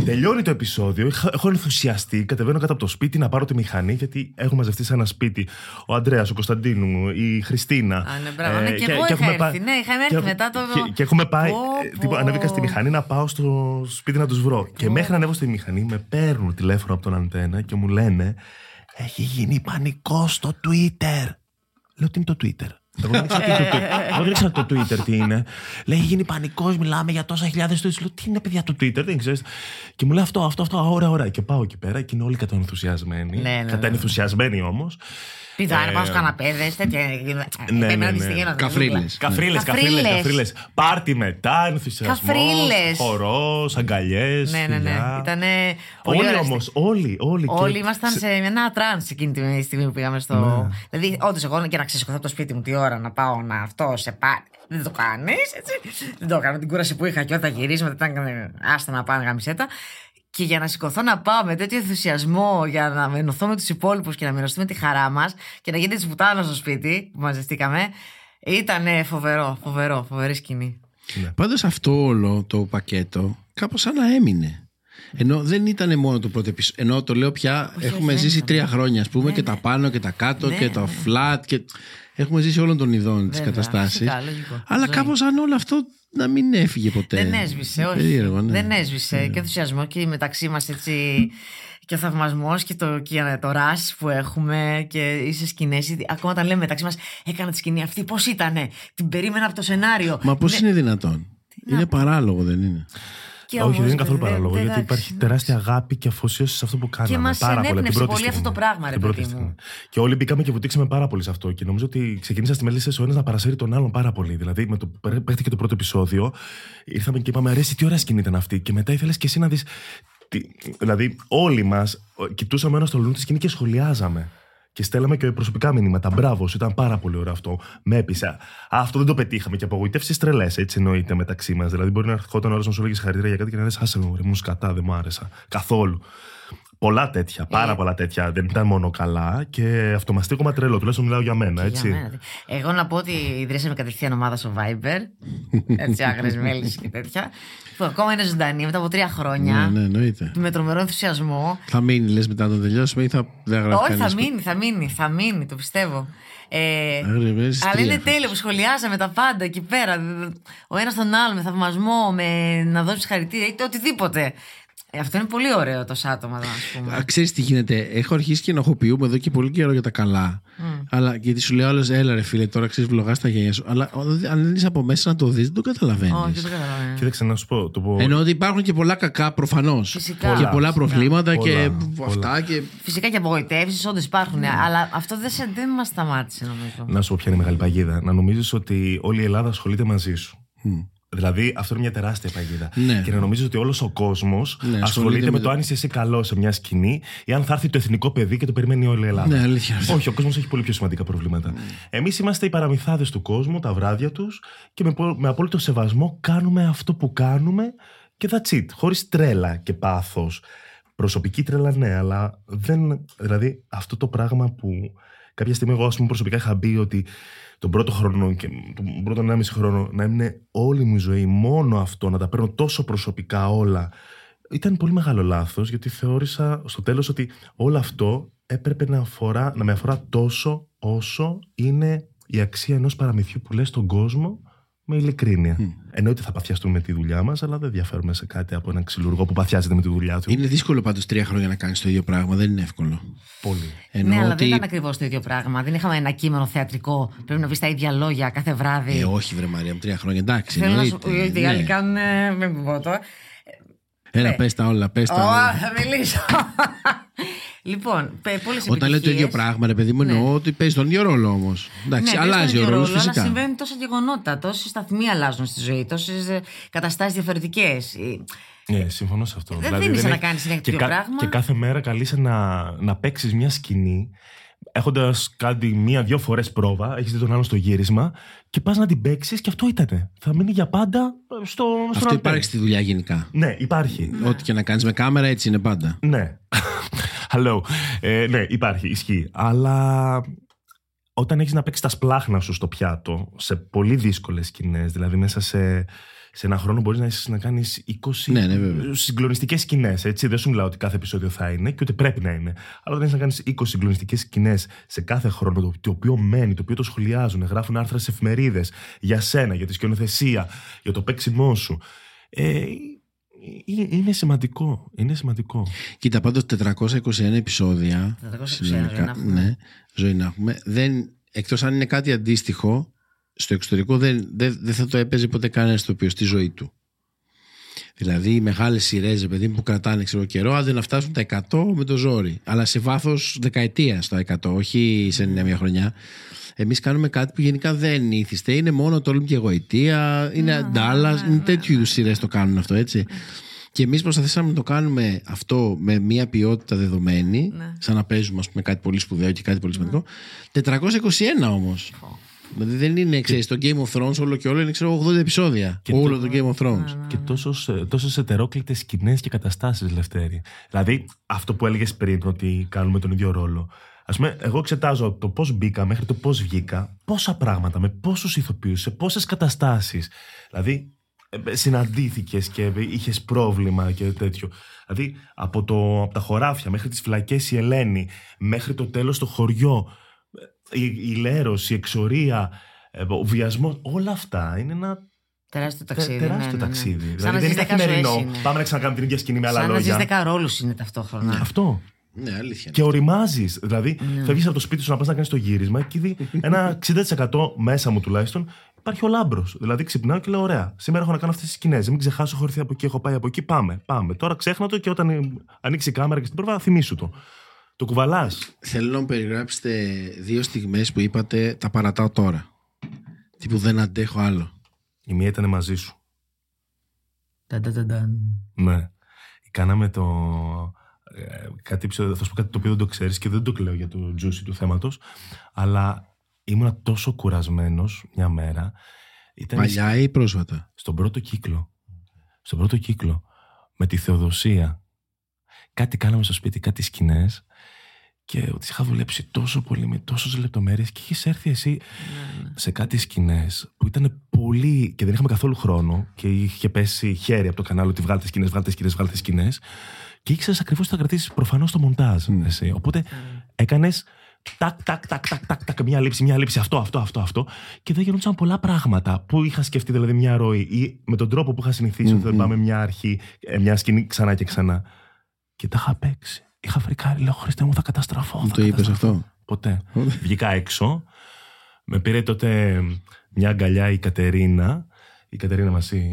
Τελειώνει το επεισόδιο. είχα- Έχω ενθουσιαστεί. Κατεβαίνω κάτω από το σπίτι να πάρω τη μηχανή, γιατί έχουν μαζευτεί σε ένα σπίτι ο Αντρέας, ο Κωνσταντίνου, η Χριστίνα. Α, ναι, μπράβο. Ναι, και εγώ είχα έχουμε έρθει. πάει- Ναι, είχαμε και έρθει έχω- μετά το- Και, και έχουμε πάει. Πω, ε, πω. τύπου, ανέβηκα στη μηχανή να πάω στο σπίτι να τους βρω. Και μέχρι να ανέβω στη μηχανή, με παίρνουν τηλέφωνο από τον αντένα και μου λένε Έχει γίνει πανικό στο Twitter. Λέω τι είναι το Twitter. Εγώ δεν ήξερα τι είναι το Twitter; Εγώ δεν ήξερα το Twitter τι είναι. Λέει έχει γίνει πανικό, μιλάμε για τόσα χιλιάδε tweets. Λέω τι είναι παιδιά το Twitter, δεν ξέρει. Και μου λέει αυτό, αυτό, αυτό, ωραία, ωραία. Και πάω εκεί πέρα και είναι όλοι καταενθουσιασμένοι. Ναι, ναι, ναι. Καταενθουσιασμένοι όμω. Πηδάνε Ε, πάνω στους καναπέδες, τέτοια. ναι, Πρέπει να ναι, τη ναι. στιγμή να Καφρίλες. Καφρίλες, Καφρίλες. καφρίλες, καφρίλες. Πάρτι μετά, ενθουσιασμός. Καφρίλες. Χορός, αγκαλιές. Ναι, ναι, ναι. Ήτανε πολύ Όλοι ωραία όμως, όλοι, όλοι. Όλοι και- ήμασταν σε ένα trance εκείνη τη στιγμή που πήγαμε στο. Ναι. Δηλαδή, όντως, εγώ και να ξεσηκωθώ από το σπίτι μου τι ώρα να πάω να αυτό σε πάρει. Δεν το κάνεις, έτσι. Δεν το έκανα. Με την κούραση που είχα και όταν γυρίσματα ήταν ε, άστα να πάνε γαμησέ τα. Και για να σηκωθώ να πάω με τέτοιο ενθουσιασμό για να ενωθώ με τους υπόλοιπους και να μοιραστούμε τη χαρά μας και να γίνει τη πουτάνα στο σπίτι που μαζευτήκαμε. Ήταν φοβερό, φοβερό, φοβερή σκηνή. Πάντως αυτό όλο το πακέτο κάπως σαν να έμεινε. Ενώ δεν ήταν μόνο το πρώτο επεισόδιο. Ενώ το λέω πια, Όχι, έχουμε όχι, ζήσει δεν τρία ήταν. χρόνια, ας πούμε, Ναι, και ναι. τα πάνω και τα κάτω Ναι, και το ναι. flat. Και... Έχουμε ζήσει όλων των ειδών τη Βέβαια, καταστάση. φυσικά, λογικό. Αλλά Ζωή. κάπως σαν όλο αυτό να μην έφυγε ποτέ. Δεν έσβησε, όχι. Περίεργο, ναι. Δεν έσβησε. Και ενθουσιασμό και μεταξύ μας έτσι. Και ο θαυμασμός και το, και το ρας που έχουμε και είσαι σκηνές. Ακόμα όταν λέμε μεταξύ μας, έκανα τη σκηνή αυτή, πώς ήτανε; Την περίμενα από το σενάριο. Μα πώς Ναι, είναι δυνατόν; Είναι παράλογο, δεν είναι; Και Όχι, όμως, δεν είναι καθόλου δεν- παράλογο. δεν- Γιατί εντάξει, υπάρχει τεράστια αγάπη και αφοσίωση σε αυτό που κάναμε. μας πάρα πολύ, από την ενέπνευσε πρώτη πολύ αυτό στιγμή. το πράγμα, ρε Την πρώτη παιδί μου. στιγμή. Και όλοι μπήκαμε και βουτήξαμε πάρα πολύ σε αυτό. Και νομίζω ότι ξεκίνησα στη μελίσσα ο ένα να παρασύρει τον άλλον πάρα πολύ. Δηλαδή, με το που παίχτηκε το πρώτο επεισόδιο, ήρθαμε και είπαμε: Αρέσει, τι ωραία σκηνή ήταν αυτή. Και μετά ήθελες και εσύ να δεις. Δηλαδή, όλοι μας κοιτούσαμε ένα στο λούνι τη σκηνή και σχολιάζαμε. Και στέλναμε και προσωπικά μηνύματα. Μπράβο, σου ήταν πάρα πολύ ωραίο αυτό. Με έπεισε. Αυτό δεν το πετύχαμε. Και απογοητεύσεις τρελές, έτσι εννοείται μεταξύ μας. Δηλαδή, μπορεί να ερχόταν ο άλλος να σου έλεγε συγχαρητήρια για κάτι και να λες: Άσε με, ρε, μου σκατά, δεν μου άρεσα. Καθόλου. Πολλά τέτοια, πάρα Ε. πολλά τέτοια. Δεν ήταν μόνο καλά και αυτομαστίγωμα τρελό. Τουλάχιστον μιλάω για μένα, έτσι. Για μένα. Εγώ να πω ότι ιδρύσαμε κατευθείαν ομάδα στο Viber. Έτσι, άγρες μέλης και τέτοια. Που ακόμα είναι ζωντανή μετά από τρία χρόνια. Ναι, ναι, εννοείται. Με τρομερό ενθουσιασμό. Θα μείνει, λες μετά να το τελειώσουμε ή θα δεν γράφει Όχι, θα κανείς; μείνει, θα μείνει, θα μείνει, το πιστεύω. Ε, Άγρια μέλη στις αλλά τρία είναι φέτος. τέλειο που σχολιάζαμε τα πάντα εκεί πέρα. Ο ένας τον άλλο, με θαυμασμό, με να δώσεις χαρητήρια είτε οτιδήποτε. Ε, αυτό είναι πολύ ωραίο το άτομα, α πούμε. Ξέρεις τι γίνεται. Έχω αρχίσει και ενοχοποιούμε εδώ και πολύ καιρό για τα καλά. Αλλά γιατί σου λέει όλο, έλα ρε φίλε, τώρα ξέρεις βλογάς στα γένια σου. Αλλά ο- αν δεν είσαι από μέσα να το δεις, δεν το καταλαβαίνεις. Όχι, δεν το καταλαβαίνω. Κοίταξε να σου πω. Το πω... Ενώ ότι υπάρχουν και πολλά κακά προφανώς. Φυσικά. Και πολλά Πολλά, προβλήματα και πολλά, αυτά. Και... Φυσικά και απογοητεύσεις, όντως υπάρχουν. Ναι. Αλλά αυτό δεν, σε- δεν μας σταμάτησε, νομίζω. Να σου πω ποια είναι η μεγάλη παγίδα. Να νομίζεις ότι όλη η Ελλάδα ασχολείται μαζί σου. Δηλαδή, αυτό είναι μια τεράστια παγίδα. Ναι. Και να νομίζεις ότι όλος ο κόσμος Ναι, ασχολείται ασχολείται με με το- το αν είσαι εσύ καλό σε μια σκηνή ή αν θα έρθει το εθνικό παιδί και το περιμένει όλη η Ελλάδα. Ναι, αλήθεια αυτό. Όχι, ο κόσμος έχει πολύ πιο σημαντικά προβλήματα. Εμείς είμαστε οι παραμυθάδες του κόσμου, τα βράδια τους και με, πο- με απόλυτο σεβασμό κάνουμε αυτό που κάνουμε και that's it. Χωρίς τρέλα και πάθος. Προσωπική τρέλα, ναι, αλλά δεν. Δηλαδή, αυτό το πράγμα που κάποια στιγμή εγώ, ας πούμε, προσωπικά είχα μπει ότι τον πρώτο χρόνο και τον πρώτο 1,5 χρόνο να είναι όλη μου η ζωή μόνο αυτό, να τα παίρνω τόσο προσωπικά όλα. Ήταν πολύ μεγάλο λάθος γιατί θεώρησα στο τέλος ότι όλο αυτό έπρεπε να, αφορά, να με αφορά τόσο όσο είναι η αξία ενός παραμυθιού που λες στον κόσμο με ειλικρίνεια. Εννοείται θα παθιαστούμε με τη δουλειά μας, αλλά δεν διαφέρουμε σε κάτι από έναν ξυλουργό που παθιάζεται με τη δουλειά του. Είναι δύσκολο πάντως τρία χρόνια να κάνεις το ίδιο πράγμα. Δεν είναι εύκολο. Πολύ. Εννοώ ναι, αλλά ότι... δεν ήταν ακριβώς το ίδιο πράγμα. Δεν είχαμε ένα κείμενο θεατρικό. Πρέπει να πει τα ίδια λόγια κάθε βράδυ. Ε, όχι, βρε Μαρία μου, τρία χρόνια. Εντάξει, Θέλω να σου πω. εννοείται. Οι άλλοι Ναι. κάνουν. ε, Μην πω τώρα. Έλα, Ναι. πες τα όλα, πες τα Ω, όλα. θα μιλήσω. λοιπόν, πολλέ Όταν λέω το ίδιο πράγμα, ρε παιδί μου, εννοώ ότι παίζει τον ίδιο ρόλο όμως. Εντάξει, αλλάζει ο ρόλος Αλλά φυσικά. συμβαίνουν τόσα γεγονότα, τόσοι σταθμοί αλλάζουν στη ζωή, τόσες καταστάσεις διαφορετικές. Ναι, συμφωνώ σε αυτό. Δεν δίνεις δεν να έχει- κάνεις συνέχεια και, το ίδιο πράγμα. και κάθε μέρα καλείσαι να, να παίξεις μια σκηνή έχοντας κάνει μία-δύο φορές πρόβα, έχεις δει τον άλλο στο γύρισμα και πας να την παίξεις και αυτό ήτανε. Θα μείνει για πάντα στο, στον Αυτό αρτέ. υπάρχει στη δουλειά γενικά. Ναι, υπάρχει. Ό,τι και να κάνεις με κάμερα, έτσι είναι πάντα. Ναι. Hello. Ε, ναι, υπάρχει, ισχύει. Αλλά όταν έχεις να παίξεις τα σπλάχνα σου στο πιάτο σε πολύ δύσκολες σκηνές, δηλαδή μέσα σε, σε ένα χρόνο μπορείς να, έχεις να κάνεις 20 Ναι, ναι, βέβαια. συγκλονιστικές σκηνές. Δεν σου μιλάω ότι κάθε επεισόδιο θα είναι και ούτε πρέπει να είναι. Αλλά όταν έχει να κάνεις 20 συγκλονιστικές σκηνές σε κάθε χρόνο, το, το οποίο μένει, το οποίο το σχολιάζουν, γράφουν άρθρα σε εφημερίδες για σένα, για τη σκηνοθεσία, για το παίξιμό σου. Ε, ε, είναι σημαντικό. Είναι σημαντικό. Κοίτα, πάντως 421 επεισόδια. 421 συνολικά, ζωή να έχουμε. Ναι, ζωή να έχουμε. Δεν, εκτός αν είναι κάτι αντίστοιχο, στο εξωτερικό δεν, δεν, δεν θα το έπαιζε ποτέ κανένας ηθοποιός στη ζωή του. Δηλαδή οι μεγάλες σειρές, παιδί μου, που κρατάνε ξέρω, καιρό, άντε να φτάσουν τα 100 με το ζόρι. Αλλά σε βάθος δεκαετία στα 100, όχι σε μια χρονιά. Εμείς κάνουμε κάτι που γενικά δεν ήθιστε. Είναι μόνο το Όλυμπ και Γοητεία, είναι Ντάλλα, είναι τέτοιου είδους σειρές το κάνουν αυτό, έτσι. Και εμείς προσπαθήσαμε να το κάνουμε αυτό με μια ποιότητα δεδομένη, σαν να παίζουμε ας πούμε, κάτι πολύ σπουδαίο και κάτι πολύ σημαντικό. 421 όμως. Δηλαδή δεν είναι, ξέρεις, το Game of Thrones όλο και όλο είναι ξέρω, 80 επεισόδια. όλο το Game of Thrones. Και τόσος, τόσο ετερόκλητες σκηνές και καταστάσεις, Λευτέρη. Δηλαδή, αυτό που έλεγες πριν, ότι κάνουμε τον ίδιο ρόλο. Α πούμε, εγώ εξετάζω το πώς μπήκα μέχρι το πώς βγήκα, πόσα πράγματα, με πόσους ηθοποιούς, σε πόσες καταστάσεις. Δηλαδή, συναντήθηκες και είχες πρόβλημα και τέτοιο. Δηλαδή, από, το, από τα χωράφια μέχρι τις φυλακές η Ελένη, μέχρι το τέλος το χωριό, η, η λέρωση, η εξορία, ε, ο βιασμό, όλα αυτά είναι ένα Τεράστιο Τε- ταξίδι. τεράστιο ναι, ναι, ναι. ταξίδι. Σαν Δηλαδή να δεν ζεις είναι δέκα ζωές καθημερινό. είναι. Πάμε να ξανακάνουμε την ίδια σκηνή με άλλα Σαν να ζεις λόγια. δέκα ρόλους είναι ταυτόχρονα. Αυτό. Ναι, αλήθεια. Και οριμάζεις. Δηλαδή, Ναι. φεύγεις από το σπίτι σου να πας να κάνεις το γύρισμα και ήδη ένα 60% μέσα μου τουλάχιστον υπάρχει ο λάμπρος. Δηλαδή, ξυπνάω και λέω: Ωραία, σήμερα έχω να κάνω αυτές τις σκηνές. Μην ξεχάσω, έχω έρθει από εκεί, έχω πάει από εκεί. Πάμε, πάμε. Τώρα ξέχνα το και όταν ε, ανοίξει η κάμερα και στην πρόβα, θυμίσου το. Το κουβαλάς. Θέλω να μου περιγράψετε δύο στιγμές που είπατε τα παρατάω τώρα. Τι που δεν αντέχω άλλο. Η μία ήταν μαζί σου. Ταν-ταν-ταν-ταν. Ναι. Κάναμε το. ε, κάτι επεισόδιο, θα σου πω κάτι το οποίο δεν το ξέρεις και δεν το κλαίω για το juicy του θέματος. Αλλά ήμουνα τόσο κουρασμένος μια μέρα. Ήταν Παλιά ή πρόσφατα; στον πρώτο κύκλο. Στον πρώτο κύκλο. Με τη Θεοδοσία. κάτι κάναμε στο σπίτι, κάτι σκηνές. Και ότι είχα δουλέψει τόσο πολύ με τόσες λεπτομέρειες και είχες έρθει εσύ σε κάτι σκηνές που ήταν πολύ. και δεν είχαμε καθόλου χρόνο και είχε πέσει χέρι από το κανάλι ότι βγάλτε σκηνές, βγάλτε σκηνές, βγάλτε σκηνές. Και ήξερες ακριβώς τι θα κρατήσεις προφανώς το μοντάζ. Εσύ. Οπότε έκανες τάκ, τάκ, τάκ, τάκ, τάκ, τάκ, μια λήψη, μια λήψη, αυτό, αυτό, αυτό, αυτό. Και δεν γινόντουσαν πολλά πράγματα που είχα σκεφτεί, δηλαδή μια ροή ή με τον τρόπο που είχα συνηθίσει ότι δεν πάμε μια αρχή, ε, μια σκηνή ξανά και ξανά. Και τα είχα παίξει. Είχα φρικάρει, λέω Χριστέ μου, θα καταστραφώ. Μου θα το είπες καταστραφώ». αυτό. Ποτέ. Βγήκα έξω. Με πήρε τότε μια αγκαλιά η Κατερίνα. Η Κατερίνα μας. Η...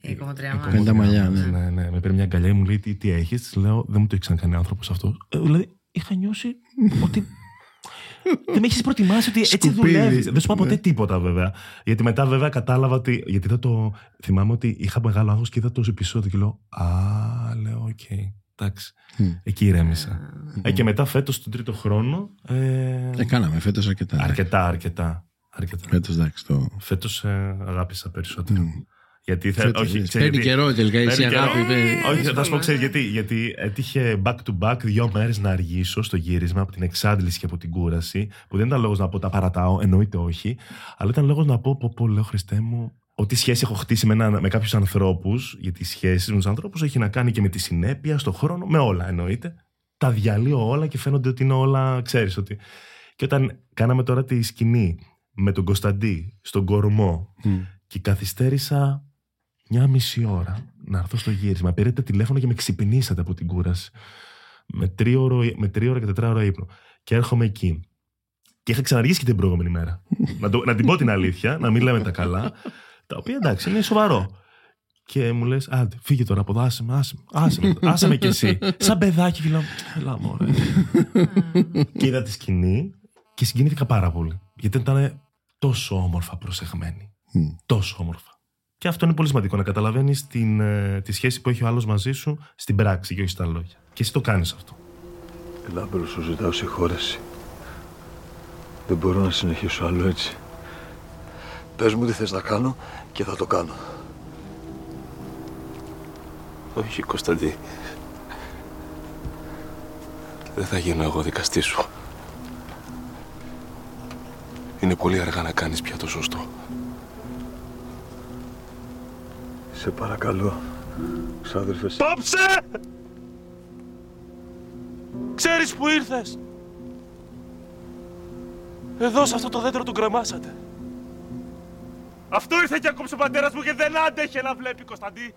Η κομμωτριά η μας. Κάνει τα μαλλιά, μας, ναι. ναι, ναι. Με πήρε μια αγκαλιά και μου λέει τι, τι έχεις; Της λέω δεν μου το έχει ξανακάνει άνθρωπος αυτός. Ε, δηλαδή είχα νιώσει ότι. δεν με έχεις προετοιμάσει ότι έτσι Σκουπίδι. δουλεύεις. Δεν σου είπα ποτέ Ναι. τίποτα βέβαια. Γιατί μετά βέβαια κατάλαβα ότι. Γιατί είδα το. Θυμάμαι ότι είχα μεγάλο άγχος και είδα το επεισόδιο και λέω Α, λέω, οκ. Εντάξει. Μμ. Εκεί ηρέμησα. Ε, και μετά φέτος, τον τρίτο χρόνο. Ε, Ε, κάναμε φέτος αρκετά. αρκετά, αρκετά. αρκετά. Φέτος εντάξει. Το... Φέτος ε, αγάπησα περισσότερο. Μμ. Γιατί θα, Φέτος, όχι, ναι. ξέρεις Παίρνει γιατί- καιρό τελικά. Εσύ Παίρνει καιρό. αγάπη. είπε- όχι, θα σου πω, δύσκολο, ξέρει ε. γιατί. Γιατί έτυχε back to back δύο μέρες να αργήσω στο γύρισμα από την εξάντληση και από την κούραση, που δεν ήταν λόγος να πω τα παρατάω, εννοείται όχι, αλλά ήταν λόγος να πω, πω, πω, λέω Χριστέ μου, ό,τι σχέση έχω χτίσει με, ένα- με κάποιους ανθρώπους, γιατί οι σχέσει με τους ανθρώπους έχει να κάνει και με τη συνέπεια, στο χρόνο, με όλα εννοείται. Τα διαλύω όλα και φαίνονται ότι είναι όλα, ξέρεις ότι. Και όταν κάναμε τώρα τη σκηνή με τον Κωνσταντί στον κορμό Μμ. και καθυστέρησα μια μισή ώρα να έρθω στο γύρισμα. Πήρατε τηλέφωνο και με ξυπνήσατε από την κούραση. Με τρίωρο, με τρίωρο και τετράωρο ύπνο. Και έρχομαι εκεί. Και είχα ξαναργήσει και την προηγούμενη μέρα. να, το, να την πω την αλήθεια, να μην λέμε τα καλά. Τα οποία εντάξει, είναι σοβαρό. Και μου λες, άντε, φύγε τώρα από εδώ, άσε με, άσε με, άσε με, άσε με κι εσύ. Σαν παιδάκι, και λέω, έλα μωρέ. και είδα τη σκηνή και συγκινήθηκα πάρα πολύ. Γιατί ήταν τόσο όμορφα προσεγμένη. Μμ. Τόσο όμορφα. Και αυτό είναι πολύ σημαντικό, να καταλαβαίνεις τη σχέση που έχει ο άλλος μαζί σου στην πράξη και όχι στα λόγια. Και εσύ το κάνεις αυτό. Λάμπρο σου ζητάω συγχώρεση. Δεν μπορώ να συνεχίσω άλλο έτσι. Πες μου τι θες να κάνω και θα το κάνω. Όχι, Κωνσταντί. Δεν θα γίνω εγώ δικαστής σου. Είναι πολύ αργά να κάνεις πια το σωστό. Σε παρακαλώ, ξάδερφε. Πάψε! Ξέρεις που ήρθες; Εδώ σε αυτό το δέντρο του γκρεμάσατε. Αυτό ήρθε και ακόμη ο πατέρας μου και δεν άντεχε να βλέπει Κωνσταντί.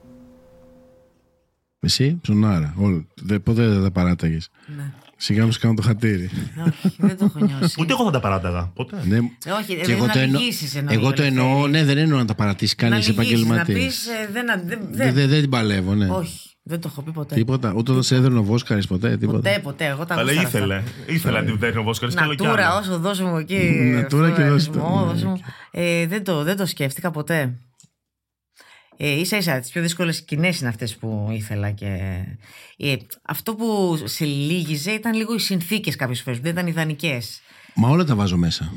Εσύ, ψωνάρα. Όλο. Δε- Ποτέ δεν τα παράταγες. Ναι. Σιγά μου σου κάνω το χατήρι. Όχι, δεν το έχω νιώσει. Ούτε εγώ θα τα παράταγα. Ποτέ. Ναι. Ε, Όχι, Και δεν εγώ να το, εννο... λυγίσεις εννοώ, εγώ το εννοώ, Ελευθέρη. ναι, δεν εννοώ να τα παρατήσει Να κανείς λυγίσεις, επαγγελματία. Να πεις, ε, δεν, δεν, Δεν δεν, δεν- δεν την παλεύω, ναι. Όχι, δεν το έχω πει ποτέ. Τίποτα. Ούτε όταν σε έδρε ο Βόσκαρης ποτέ. Τίποτα. Ποτέ, ποτέ. Εγώ τα Αλλά γούσταρα ήθελε. αυτά. Ήθελε να την δέρνει ο Βόσκαρης και άλλο κι Νατούρα, άλλο. όσο δώσω μου εκεί. Νατούρα αυτό, και δώσε το, αριθμό, ναι, δώσε μου. Ε, δεν, το, δεν το σκέφτηκα ποτέ. Ε, ίσα ίσα, τις πιο δύσκολες σκηνές είναι αυτές που ήθελα και... Ε, αυτό που σε λύγιζε ήταν λίγο οι συνθήκες κάποιες φορές, δεν ήταν ιδανικές. Μα όλα τα βάζω μέσα.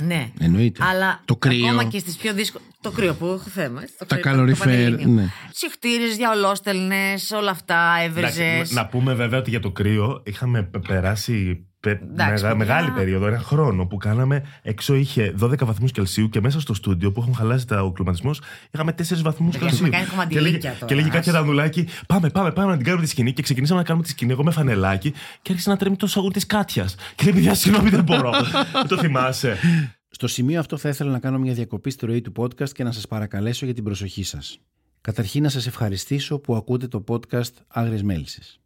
Ναι. Εννοείται. Αλλά Το κρύο. ακόμα και στις πιο δύσκολες... Το κρύο που έχω θέμα. έτσι, Το Τα κρύο, καλοριφέρ, το πανελλήνιο. ναι. Συχτήρες, διαολόστελνες, όλα αυτά, Εντάξει, έβριζες. να πούμε βέβαια ότι για το κρύο είχαμε πε- περάσει πε- Εντάξει, μεγα- παιδιά. μεγάλη περίοδο, ένα χρόνο που κάναμε έξω είχε 12 βαθμούς Κελσίου και μέσα στο στούντιο που έχουν χαλάσει τα, ο κλιματισμός είχαμε 4 βαθμούς Παιδιά, Κελσίου. έχουμε κάνει Και κομμαντιλίκια λέγε, τώρα, και λέγε άσε. κάποια ρανδουλάκι, πάμε, πάμε, πάμε να την κάνουμε τη σκηνή. Και ξεκινήσαμε να κάνουμε τη σκηνή. Εγώ με φανελάκι και άρχισε να τρέμει το σαγούρι της Κάτιας. Και λέει, παιδιά, συγγνώμη, δεν μπορώ. Δεν το θυμάσαι. Στο σημείο αυτό θα ήθελα να κάνω μια διακοπή στη ροή του podcast και να σας παρακαλέσω για την προσοχή σας. Καταρχήν να σας ευχαριστήσω που ακούτε το podcast Άγριες Μέλισσες.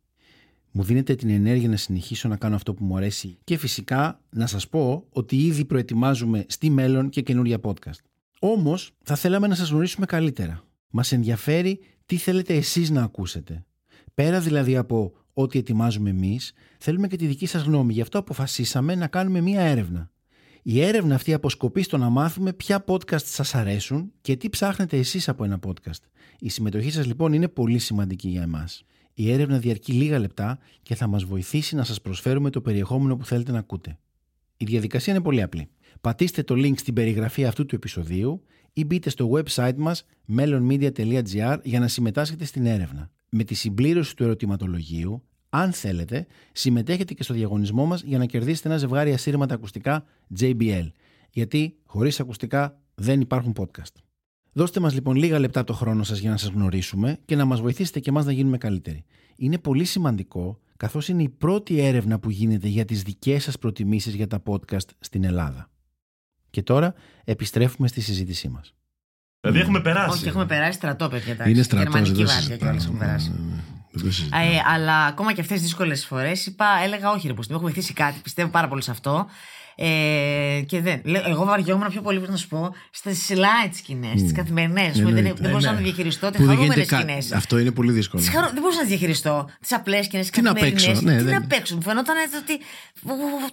Μου δίνετε την ενέργεια να συνεχίσω να κάνω αυτό που μου αρέσει και φυσικά να σας πω ότι ήδη προετοιμάζουμε στη μέλλον και καινούρια podcast. Όμως θα θέλαμε να σας γνωρίσουμε καλύτερα. Μας ενδιαφέρει τι θέλετε εσείς να ακούσετε. Πέρα δηλαδή από ό,τι ετοιμάζουμε εμείς, θέλουμε και τη δική σας γνώμη. Γι' αυτό αποφασίσαμε να κάνουμε μία έρευνα. Η έρευνα αυτή αποσκοπεί στο να μάθουμε ποια podcast σας αρέσουν και τι ψάχνετε εσείς από ένα podcast. Η συμμετοχή σας λοιπόν είναι πολύ σημαντική για εμάς. Η έρευνα διαρκεί λίγα λεπτά και θα μας βοηθήσει να σας προσφέρουμε το περιεχόμενο που θέλετε να ακούτε. Η διαδικασία είναι πολύ απλή. Πατήστε το link στην περιγραφή αυτού του επεισοδίου ή μπείτε στο website μας melonmedia.gr για να συμμετάσχετε στην έρευνα. Με τη συμπλήρωση του ερωτηματολογίου, αν θέλετε, συμμετέχετε και στο διαγωνισμό μας για να κερδίσετε ένα ζευγάρι ασύρματα ακουστικά JBL. Γιατί χωρίς ακουστικά δεν υπάρχουν podcast. Δώστε μας λοιπόν λίγα λεπτά το χρόνο σας για να σας γνωρίσουμε και να μας βοηθήσετε και εμάς να γίνουμε καλύτεροι. Είναι πολύ σημαντικό καθώς είναι η πρώτη έρευνα που γίνεται για τις δικές σας προτιμήσεις για τα podcast στην Ελλάδα. Και τώρα επιστρέφουμε στη συζήτησή μας. Δηλαδή έχουμε περάσει. Όχι, έχουμε περάσει στρατό, παιδιά. εντάξει. Είναι στρατός, Γερμανική δεν το βάρδια συζητάμε. κιόλας έχουμε περάσει. Ναι, ναι, δεν το συζητάμε. Ε, αλλά ακόμα και αυτές τις δύσκολες φορές είπα, έλεγα όχι, ρε Πουστή, μου έχω βοηθήσει κάτι. Πιστεύω πάρα πολύ σε αυτό. Ε, και δεν. λέω, Εγώ βαριόμουν πιο πολύ, πώς να σου πω, στις light σκηνές, τι καθημερινές. Δεν, Εννοείται. δεν μπορούσα Ε, να ναι. διαχειριστώ τις Που δεν χαρούμενε γίνεται κα- σκηνές. Αυτό είναι πολύ δύσκολο. Τις χαρο... Δεν μπορούσα να τις διαχειριστώ. Τις απλές σκηνές, τι Τι να καθημερινές. παίξω, ναι, τι δεν- να παίξω. Μου φαινόταν ότι.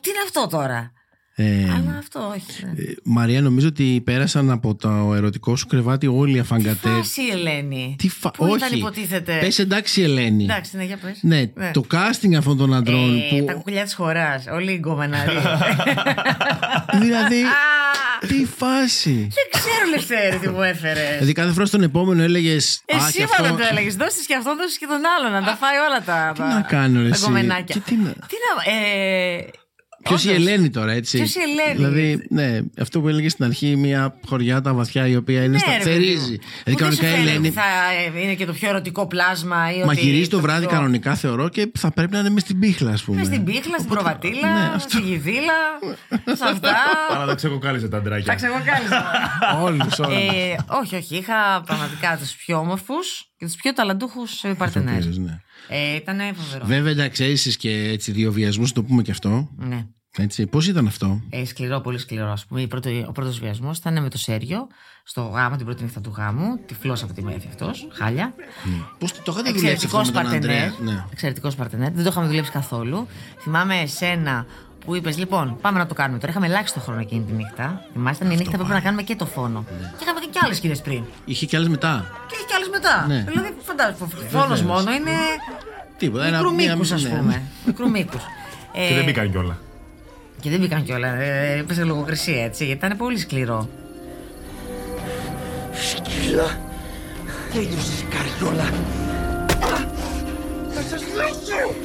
Τι είναι αυτό τώρα; Ε, Αλλά αυτό όχι. ναι. ε, Μαρία, νομίζω ότι πέρασαν από το ερωτικό σου κρεβάτι όλοι οι αφαγκατέ. Φάση η Ελένη; Τι φα... Που Όχι. ήταν υποτίθεται; Πες εντάξει, Ελένη. Εντάξει, ναι, για πες. Ναι, το casting αυτών των αντρών Ε, που. Τα κουκουλιά της χώρα. Όλοι οι γκομεναροί. δηλαδή. Α, τι φάση. Δεν ξέρω, Λευτέρη, τι μου έφερες. Δηλαδή κάθε φορά στον επόμενο έλεγες. Εσύ μάλλον το έλεγες. Δώσε και αυτόν, δώσε και τον άλλον. Να τα φάει όλα τα. Τι τα- να κάνω, ρε, Τα εσύ; γκομενάκια. Και τι να- Τι να. Ε, Ποιος η όντως. Ελένη τώρα, έτσι; Ποιος η Ελένη; Δηλαδή, ναι, αυτό που έλεγε στην αρχή, μια χωριά τα βαθιά η οποία είναι Ναι, στα ρε, παιδί μου. θερίζει. Που Δηλαδή, δεν σου κανονικά η φαίνεται Ελένη. ότι Θα ε, είναι και το πιο ερωτικό πλάσμα. Ή Μα ότι γυρίζει το βράδυ πιο- κανονικά, θεωρώ, και θα πρέπει να είναι μες στην πίχλα, ας πούμε. Μες στην πίχλα, στην προβατήλα, ναι, αυτό. στη γιδίλα, σε αυτά. Αλλά τα ξεκοκάλισε τα Τα αντράκια. ξεγοκάλισα. Όλους, όλους. Ε, όχι, όχι. Είχα πραγματικά τους πιο όμορφους και τους πιο ταλαντούχους παρτενέρ. ναι. Ε, ήταν φοβερό. Βέβαια, εντάξει, έζησες και έτσι δύο βιασμούς, το πούμε και αυτό. Ναι. Έτσι. Πώς ήταν αυτό; Ε, σκληρό, πολύ σκληρό. Ας πούμε. Η πρώτη- ο πρώτος βιασμός ήταν με το Σέριο, στο γάμο, την πρώτη νύχτα του γάμου. Τυφλό από τη μέθη αυτός, χάλια. Πώς το είχατε δουλέψει αυτό Εξαιρετικό με τον παρτενέρ. Αντρέα; Ναι. Εξαιρετικός παρτενέρ. Δεν το είχαμε δουλέψει καθόλου. Θυμάμαι εσένα που είπες: Λοιπόν, πάμε να το κάνουμε τώρα. Είχαμε ελάχιστο χρόνο εκείνη τη νύχτα. Θυμάστε, η νύχτα πρέπει να κάνουμε και το φόνο. Και είχαμε και άλλες σκηνές πριν. Είχε κι άλλες μετά. Και έχει και άλλες μετά. Ναι. Δηλαδή, φαντάζομαι. Φόνος μόνο είναι. Τίποτα. Μικρού μία- μήκου, ας ναι. πούμε. Μικρού μήκου. Και δεν μπήκαν κιόλα. Και δεν μπήκαν κιόλα. Ε, έπεσε λογοκρισία έτσι, γιατί ήταν πολύ σκληρό. Σκύλα. Τέλειωσε η καριόλα. Θα σας λύσω.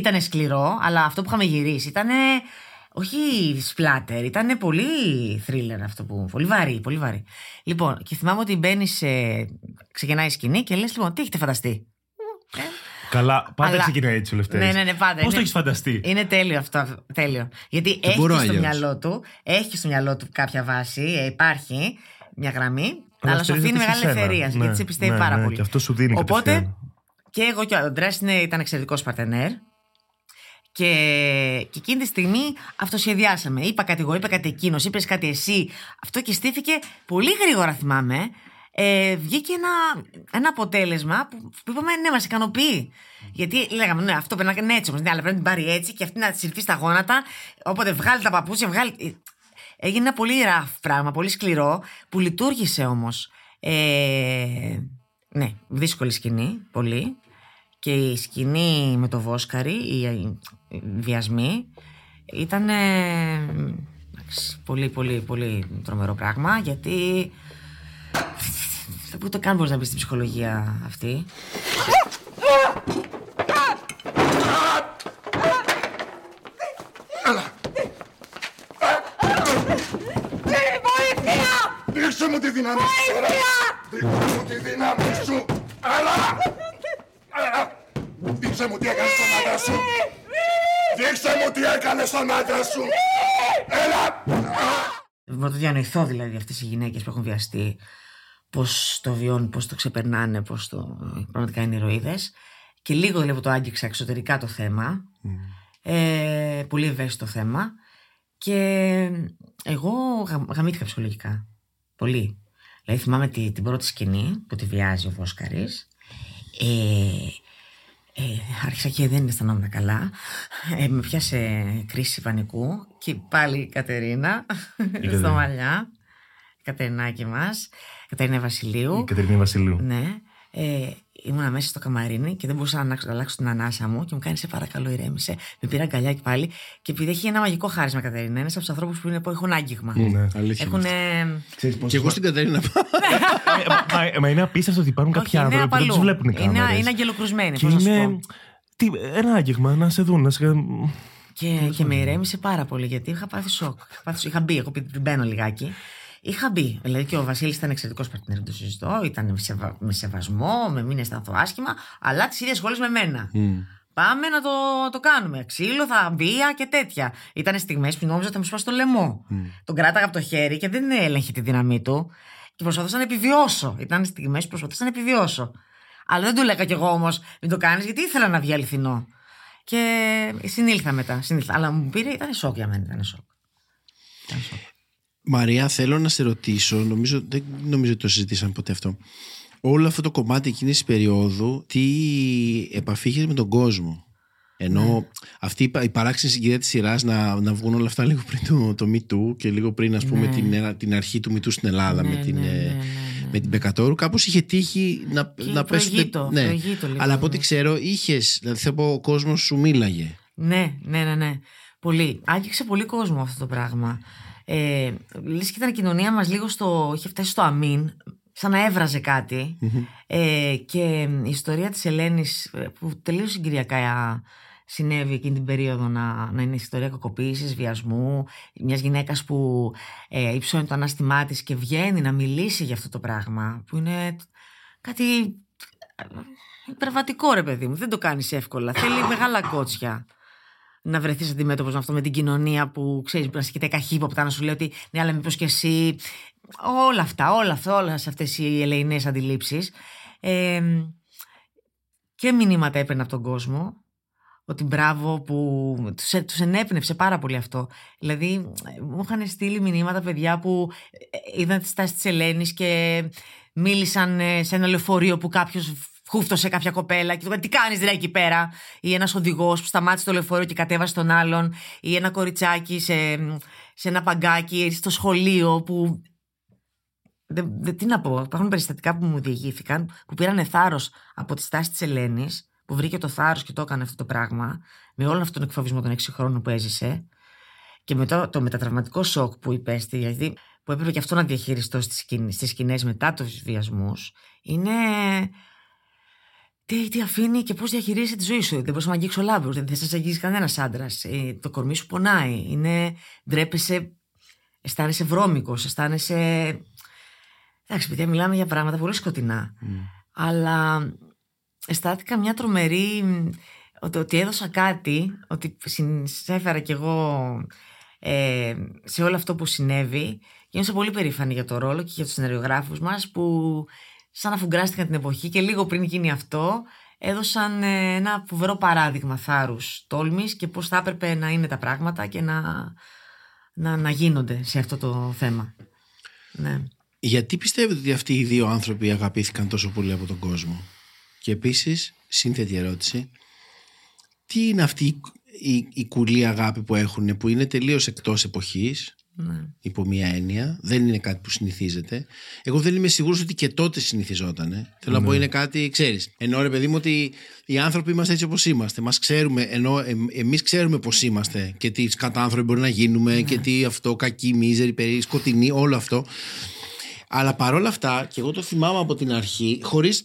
Ήταν σκληρό, αλλά αυτό που είχαμε γυρίσει ήταν. Όχι σπλάτερ, ήταν πολύ θρίλερ αυτό που. Πολύ βαρύ, πολύ βαρύ. Λοιπόν, και θυμάμαι ότι μπαίνει σε. ξεκινάει η σκηνή και λες: Λοιπόν, τι έχετε φανταστεί; Ε, Καλά, πάντα Αλλά- ξεκινάει έτσι ο Λευτέρης. Ναι, ναι, ναι, πάντα. Πώς το Είναι- έχεις φανταστεί; Είναι τέλειο αυτό. Τέλειο. Γιατί έχει μπορώ στο αλλιώς. μυαλό του, έχει στο μυαλό του κάποια βάση, ε, υπάρχει μια γραμμή, Αλλά αλλά σου αφήνει στηρίζεται μεγάλη σε σένα. ελευθερία. Ναι, γιατί σε πιστεύει ναι, πάρα ναι, πολύ. και αυτό σου δίνει Οπότε κατευθείαν. και εγώ και ο Αντρέα ήταν εξαιρετικός παρτενέρ. Και, και εκείνη τη στιγμή αυτοσχεδιάσαμε. Είπα κάτι εγώ, είπα κάτι εκείνος, είπες κάτι εσύ. Αυτό και στήθηκε πολύ γρήγορα, θυμάμαι. Ε, βγήκε ένα, ένα αποτέλεσμα που, που είπαμε ναι, μας ικανοποιεί. Γιατί λέγαμε, ναι, αυτό πρέπει να είναι έτσι όμως. Ναι, αλλά πρέπει να την πάρει έτσι και αυτή να της συρθεί στα γόνατα. Οπότε βγάλει τα παπούτσια, βγάλει. Έγινε ένα πολύ ραφ πράγμα, πολύ σκληρό, που λειτουργήσε όμως. Ε, ναι, δύσκολη σκηνή, πολύ. Και η σκηνή με το Βόσκαρη, οι, οι βιασμοί, ήταν πολύ, πολύ, πολύ τρομερό πράγμα, γιατί ούτε καν μπορείς να μπει στην ψυχολογία αυτή. Δείξε μου τη δύναμη σου τώρα. Δείξε μου τη δύναμη σου. Έλα. Έλα. Δείξε μου τι έκανες στον άντρα σου. Δείξε μου τι έκανες στον άντρα σου. Έλα. Μπορώ να το διανοηθώ δηλαδή αυτές οι γυναίκες που έχουν βιαστεί πώς το βιώνουν, πώς το ξεπερνάνε, πώς το... πραγματικά είναι ηρωίδες. Και λίγο δηλαδή που το άγγιξα εξωτερικά το θέμα, ε, πολύ ευαίσθητο θέμα και εγώ γα, γαμήθηκα ψυχολογικά, πολύ. Δηλαδή θυμάμαι τη, την πρώτη σκηνή που τη βιάζει ο Βόσκαρης Ε, ε, άρχισα και δεν αισθανόμουν καλά. Ε, με πιάσε κρίση πανικού και πάλι η Κατερίνα στο Κατερίνα. μαλλιά. Η Κατερινάκη μας. Κατερίνα Βασιλείου. Η Κατερίνα Βασιλείου. Ναι. Ε, ήμουνα μέσα στο καμαρίνι και δεν μπορούσα να αλλάξω, να αλλάξω την ανάσα μου και μου κάνει σε παρακαλώ ηρέμησε. Με πήρα αγκαλιά και πάλι. Και επειδή έχει ένα μαγικό χάρισμα η Κατερίνα, είναι από τους ανθρώπους που, είναι, που έχουν άγγιγμα. Ναι. Αλήθεια. Έχουν. Ξέρεις πώς- Και εγώ στην Κατερίνα πάω. Ε, μα- Μα είναι απίστευτο ότι υπάρχουν κάποιοι είναι άνθρωποι που δεν απαλού. τους βλέπουν οι Είναι- κάμερες. είναι αγγελοκρουσμένοι, Και πώς να σου είναι. πω. Τι, ένα άγγιγμα να σε δουν. Να σε... Και, και με ηρέμησε πάρα πολύ γιατί είχα πάθει σοκ. Είχα, πάθει, είχα μπει, εγώ πριν μπαίνω λιγάκι. Είχα μπει. Δηλαδή και ο Βασίλης ήταν εξαιρετικός παρτινέρ, δεν το συζητώ. Ήταν με, σεβα, με σεβασμό, με μην αισθανθώ άσχημα, αλλά τις ίδιες σχόλες με μένα. Πάμε να το, το κάνουμε. Ξύλο, θα βία και τέτοια. Ήταν στιγμές που νόμιζα ότι θα μου σπάσει το λαιμό. Τον κράταγα από το χέρι και δεν έλεγχε τη δύναμή του. Και προσπαθούσα να επιβιώσω. Ήταν στιγμές που προσπαθούσα να επιβιώσω. Αλλά δεν του έλεγα κι εγώ όμως, μην το κάνεις, γιατί ήθελα να βγει αληθινό. Και συνήλθα μετά. Συνήλθα. Αλλά μου πήρε, ήταν σοκ για μένα. Ήταν σοκ. Ήταν σοκ. Μαρία, θέλω να σε ρωτήσω, νομίζω, δεν νομίζω ότι το συζητήσαμε ποτέ αυτό. Όλο αυτό το κομμάτι εκείνης της περίοδου, τι επαφή είχες με τον κόσμο; Ενώ Ναι. αυτή η πα- η παράξενη συγκυρία της σειράς να, να βγουν όλα αυτά λίγο πριν το, το Me Too και λίγο πριν, ας πούμε, Ναι. την, ένα- την αρχή του Me Too στην Ελλάδα Ναι, με, την, ναι, ε, ναι, ναι, ναι. με την Πεκατόρου, κάπως είχε τύχει να, Και να πέσουν. προηγείτο, προηγείτο λίγο, Αλλά από ό,τι ναι. ξέρω, είχες, δηλαδή θέλω να πω, ο κόσμος σου μίλαγε. Ναι, ναι, ναι, ναι. Πολύ. Άγγιξε πολύ κόσμο αυτό το πράγμα. Ε, λες και ήταν η κοινωνία μας λίγο στο... είχε φτάσει στο αμήν, σαν να έβραζε κάτι. Ε, και η ιστορία της Ελένης ε, που τελείως συγκυριακά συνέβη εκείνη την περίοδο να, να είναι ιστορία κακοποίησης, βιασμού, μιας γυναίκας που ε, υψώνει το ανάστημά της και βγαίνει να μιλήσει για αυτό το πράγμα, που είναι κάτι ε, υπερβατικό ρε παιδί μου, δεν το κάνεις εύκολα, θέλει μεγάλα κότσια να βρεθείς αντιμέτωπος με αυτό, με την κοινωνία που ξέρεις, να σε κοιτάει καχύποπτα, να σου λέει ότι ναι, αλλά μήπως και εσύ. Όλα αυτά, όλα αυτά, όλες αυτές οι ελεηνές αντιλήψεις. Ε, και μηνύματα έπαιρνε από τον κόσμο. Ότι μπράβο που τους, ε- τους ενέπνευσε πάρα πολύ αυτό. Δηλαδή ε, μου είχαν στείλει μηνύματα παιδιά που ε, είδαν τη στάση της Ελένης και μίλησαν ε, σε ένα λεωφορείο που κάποιος χούφτωσε κάποια κοπέλα και του είπαν τι κάνεις ρε εκεί πέρα; Ή ένας οδηγός που σταμάτησε το λεωφορείο και κατέβασε τον άλλον. Ή ένα κοριτσάκι σε, σε ένα παγκάκι στο σχολείο που δεν, δεν, τι να πω, υπάρχουν περιστατικά που μου διηγήθηκαν που πήραν θάρρος από τη στάση της Ελένης, που βρήκε το θάρρος και το έκανε αυτό το πράγμα, με όλο αυτόν τον εκφοβισμό των 6 χρόνων που έζησε, και με το, το μετατραυματικό σοκ που υπέστη, γιατί που έπρεπε και αυτό να διαχειριστώ στις, σκηνές, στις σκηνές μετά τους βιασμούς, είναι... Τι, τι αφήνει και πώς διαχειρίζεσαι τη ζωή σου; Δεν μπορείς να αγγίξει ο λάμπρο, δεν θα σε αγγίσει κανένας άντρας. το κορμί σου πονάει. Είναι, ντρέπεσαι, αισθάνεσαι βρώμικος, αισθάνεσαι Εντάξει, παιδιά, μιλάμε για πράγματα πολύ σκοτεινά. Αλλά αισθάνθηκα μια τρομερή. Ότι, ότι έδωσα κάτι, ότι συνέφερα κι εγώ ε, σε όλο αυτό που συνέβη. Και είμαι πολύ περήφανη για το ρόλο και για τους συνεργογράφους μας που σαν να φουγκράστηκαν την εποχή και λίγο πριν γίνει αυτό έδωσαν ε, ένα φοβερό παράδειγμα θάρρους, τόλμης και πώς θα έπρεπε να είναι τα πράγματα και να, να, να γίνονται σε αυτό το θέμα. Ναι. Γιατί πιστεύετε ότι αυτοί οι δύο άνθρωποι αγαπήθηκαν τόσο πολύ από τον κόσμο; Και επίσης, σύνθετη ερώτηση, τι είναι αυτή η, η, η κουλή αγάπη που έχουν που είναι τελείως εκτός εποχής; Ναι. υπό μία έννοια, δεν είναι κάτι που συνηθίζεται. Εγώ δεν είμαι σίγουρος ότι και τότε συνηθιζότανε. Θέλω να πω είναι κάτι, ξέρεις. Ενώ ρε παιδί μου ότι οι άνθρωποι είμαστε έτσι όπως είμαστε. Μας ξέρουμε, ενώ εμ, εμείς ξέρουμε πώς είμαστε και τι κατά άνθρωποι μπορεί να γίνουμε και τι αυτό, κακή, μίζερη, περί, σκοτεινή, όλο αυτό. Αλλά παρόλα αυτά, και εγώ το θυμάμαι από την αρχή, χωρίς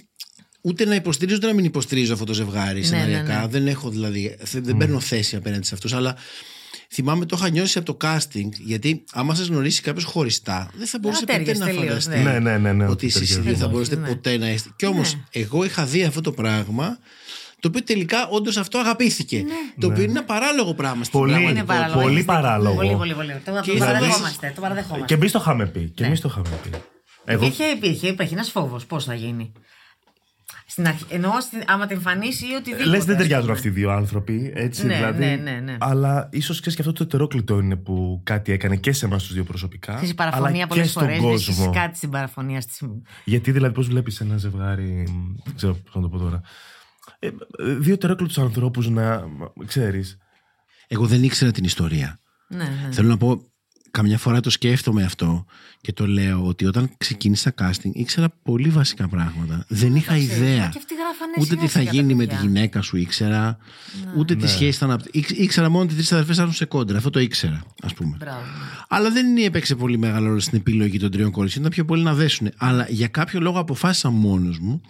ούτε να υποστηρίζω ούτε να μην υποστηρίζω αυτό το ζευγάρι ναι, σεναριακά. ναι. Δεν έχω δηλαδή, θε- δεν παίρνω θέση απέναντι σε αυτούς, αλλά θυμάμαι το είχα νιώσει από το casting, γιατί άμα σας γνωρίσει κάποιος χωριστά, δεν θα μπορούσε ποτέ τέριαζε να τελείως, φανταστεί Ναι, ναι, ναι. ναι ότι εσείς οι ταιριάζει. δύο θα Όχι, μπορούσατε ναι. ποτέ να είστε. Κι όμως εγώ είχα δει αυτό το πράγμα, το οποίο τελικά όντως αυτό αγαπήθηκε. Το οποίο είναι ένα παράλογο πράγμα στην Πολύ. πραγματικότητα. Είναι παράλογο. πολύ έχεις δίκιο. παράλογο. Πολύ, πολύ, πολύ. Το, Και το θα παραδεχόμαστε. Το παραδεχόμαστε. Και εμείς το είχαμε πει. Και Ναι. εμεί το είχαμε πει. Εγώ Υπήρχε, υπήρχε, υπάρχει ένας φόβος. Πώς θα γίνει; Στην αρχή, εννοώ στην, άμα την εμφανίσει ή οτιδήποτε. Λες, δεν ας ταιριάζουν πούμε. αυτοί οι δύο άνθρωποι. Έτσι, Ναι, δηλαδή. ναι, ναι, ναι. Αλλά ίσως ξέρεις και αυτό το ετερόκλητο είναι που κάτι έκανε και σε εμάς τους δύο προσωπικά. Ξέρεις, η αλλά παραφωνία και πολλές στον φορές βρίσκει κόσμο. κάτι στην παραφωνία. Στη... Γιατί δηλαδή, πώς βλέπεις ένα ζευγάρι. Δεν ξέρω πώς να το πω τώρα. Ε, δύο ετερόκλητους ανθρώπους να. ξέρεις. Εγώ δεν ήξερα την ιστορία. Ναι, ναι. Θέλω να πω, καμιά φορά το σκέφτομαι αυτό και το λέω ότι όταν ξεκίνησα casting ήξερα πολύ βασικά πράγματα. Δεν είχα ιδέα. Και αυτοί γράφανε Ούτε τι θα συνέχεια τα γίνει με τη παιδιά. γυναίκα σου ήξερα, ούτε Ναι. τι σχέση θα αναπτύξει. Ήξ- Ήξερα μόνο ότι οι τρεις αδερφές θα έρθουν σε κόντρα. Αυτό το ήξερα, ας πούμε. Μπράβο. Αλλά δεν έπαιξε πολύ μεγάλο ρόλο στην επιλογή των τριών κοριτσιών. Ήταν πιο πολύ να δέσουν. Αλλά για κάποιο λόγο αποφάσισα μόνος μου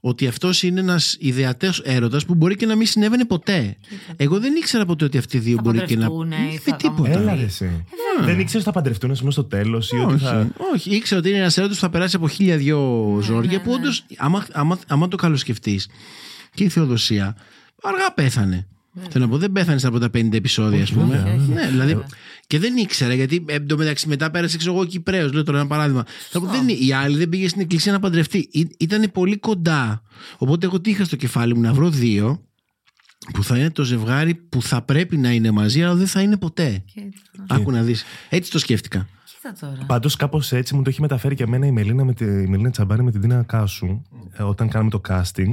ότι αυτός είναι ένας ιδεατέο έρωτας που μπορεί και να μην συνέβαινε ποτέ. Εγώ δεν ήξερα ποτέ ότι αυτοί οι δύο Θα μπορεί και να. παντρευτούνε ή Με θα τίποτα. κάνουν- Έλα, ρε, εσύ. Δεν ήξερες ότι θα παντρευτούν, ας πούμε, στο τέλος ή ότι Όχι, θα. όχι. Ήξερα ότι είναι ένας έρωτας που θα περάσει από χίλια δυο Ναι, ζόρια που όντως, άμα, άμα, άμα το καλοσκεφτείς, και η Θεοδοσία αργά πέθανε. Ναι. Θέλω να πω, δεν πέθανε από τα 50 επεισόδια, ας πούμε. Ναι, δηλαδή, και δεν ήξερα, γιατί ε, εν τω μεταξύ μετά πέρασε, ξέρω εγώ, Κυπρέος. Λέω τώρα ένα παράδειγμα. Θέλω να πω, δεν, η άλλη δεν πήγε στην εκκλησία να παντρευτεί. Ήταν πολύ κοντά. Οπότε εγώ τι είχα στο κεφάλι μου να βρω δύο που θα είναι το ζευγάρι που θα πρέπει να είναι μαζί, αλλά δεν θα είναι ποτέ. Άκου να δεις. Έτσι το σκέφτηκα. Κοίτα τώρα. Πάντως κάπως έτσι μου το έχει μεταφέρει και εμένα η Μελίνα, με τη, η Μελίνα Τσαμπάνη με την Τίνα Κάσου, ε, όταν κάναμε το casting.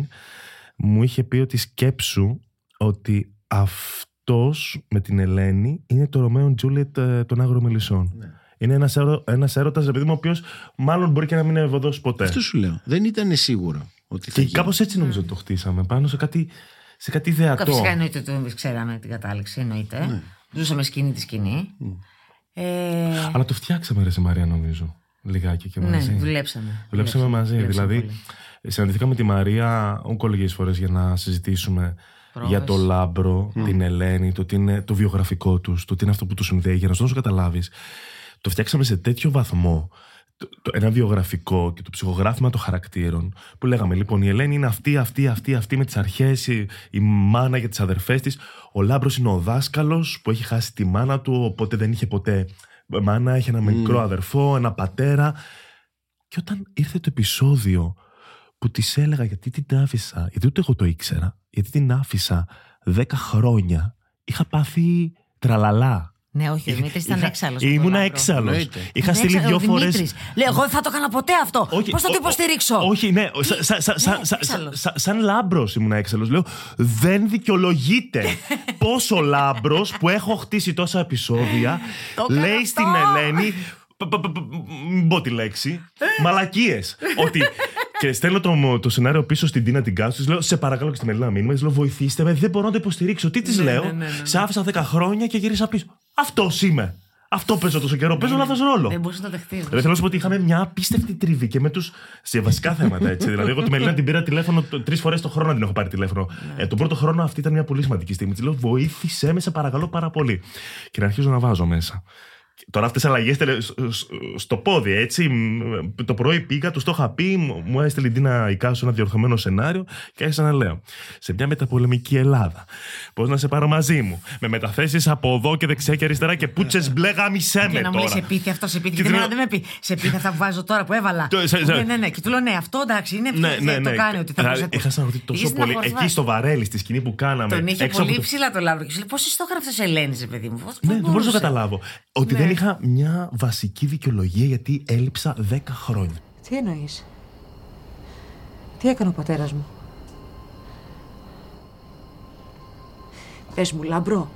Μου είχε πει ότι σκέψου ότι αυτός με την Ελένη είναι το Romeo Juliet ε, των Άγρων Μελισσών. Είναι ένας έρωτα, ένας έρωτας, ρε παιδί μου, ο οποίος μάλλον μπορεί και να μην είναι εύοδος ποτέ. Αυτό σου λέω. Δεν ήταν σίγουρο ότι θα Και γίνει. κάπως έτσι νομίζω ότι το χτίσαμε. Πάνω σε κάτι, σε κάτι ιδεατό. Φυσικά εννοείται ότι εμείς ξέραμε την κατάληξη, εννοείται. Ναι. Ζούσαμε σκηνή τη σκηνή. Ε, Αλλά το φτιάξαμε, ρε σε Μαρία, νομίζω. Λιγάκι και ναι, μαζί. δουλέψαμε. Δουλέψαμε μαζί. δουλέψαμε δηλαδή, πολύ. συναντηθήκαμε με τη Μαρία ουκ ολίγες φορές για να συζητήσουμε Πρόβες. για το Λάμπρο, την Ελένη, το τι είναι το βιογραφικό τους, το τι είναι αυτό που τους συνδέει. Για να σου δώσω καταλάβεις, το φτιάξαμε σε τέτοιο βαθμό. Το, το, ένα βιογραφικό και το ψυχογράφημα των χαρακτήρων που λέγαμε λοιπόν η Ελένη είναι αυτή, αυτή, αυτή, αυτή με τις αρχές η, η μάνα για τις αδερφές της. Ο Λάμπρος είναι ο δάσκαλος που έχει χάσει τη μάνα του οπότε δεν είχε ποτέ μάνα, έχει ένα μικρό αδερφό, ένα πατέρα. Και όταν ήρθε το επεισόδιο που της έλεγα γιατί την άφησα, γιατί ούτε εγώ το ήξερα, γιατί την άφησα 10 χρόνια, είχα πάθει τραλαλά. Ναι, όχι, ο Δημήτρη ήταν Είχα- έξαλλος. Ήμουνα έξαλλος. Εννοείται. Είχα στείλει δύο φορέ. Λέει, εγώ δεν θα το έκανα ποτέ αυτό. Πώς θα το υποστηρίξω; Όχι, ναι. σα- σα- σα- σα- σα- έξαλλος. σα- Σαν λάμπρος ήμουν έξαλλος. Λέω, δεν δικαιολογείται πόσο λάμπρος που έχω χτίσει τόσα επεισόδια Το έκανα λέει αυτό. στην Ελένη. π- π- π- Μην πω τη λέξη. Μαλακίες. Ότι. Και στέλνω το, το σενάριο πίσω στην Τίνα την Κάσου. Της λέω: Σε παρακαλώ και στη Μελίνα μήνυμα. Της λέω: Βοηθήστε με, δεν μπορώ να το υποστηρίξω. Τι της λέω. ναι, ναι, ναι. Σε άφησα 10 χρόνια και γύρισα πίσω. Αυτός είμαι. Αυτό παίζω τόσο καιρό. Παίζω λάθος ρόλο. Δεν μπορούσε να το δεχτείς. Δηλαδή θέλω να σου πω ότι είχαμε μια απίστευτη τριβή και με τους. σε βασικά θέματα έτσι. δηλαδή, εγώ τη Μελίνα την πήρα τηλέφωνο τρεις φορές το χρόνο να την έχω πάρει τηλέφωνο. ε, τον πρώτο χρόνο αυτή ήταν μια πολύ σημαντική στιγμή. Της λέω: Βοήθησέ με, σε παρακαλώ πάρα πολύ. Και να αρχίζω να βάζω μέσα. Και Τώρα αυτές τι αλλαγές στο πόδι, έτσι. Μ, Το πρωί πήγα, τους το είχα πει, μου- μου έστειλε η Ντίνα Ικάσου ένα διορθωμένο σενάριο και άρχισα να λέω. Σε μια μεταπολεμική Ελλάδα, πώς να σε πάρω μαζί μου, με μεταθέσεις από εδώ και δεξιά και αριστερά και πούτσες μπλε γάμισέ Και με να μου λέει τώρα. σε πίθη αυτό, σε πίθη. Και Και την δεν λέω- με πει. Σε πίθη αυτά που βάζω τώρα που έβαλα. Το- σε- σε- Ναι, ναι, ναι. Και του λέω ναι, αυτό εντάξει είναι Ναι, ναι, ναι. Το κάνει ότι θα Δηλαδή, προσθέτω. Είχα στεναχωρηθεί Είχε τόσο πολύ. στεναχωρηθεί. Εκεί στο βαρέλι, στη σκηνή που κάναμε. Τον είχε έξω πολύ από το- ψηλά το λάβρο. Και σου λέει πώς εσύ το έγραψες Ελένη, ρε παιδί μου. Πώς- Ναι, πώς δεν μπορούσα να μπορούσε; καταλάβω. Ότι Ναι. Δεν είχα μια βασική δικαιολογία γιατί έλειψα 10 χρόνια. Τι εννοείς; Τι έκανε ο πατέρας μου; Πες μου, λαμπρό.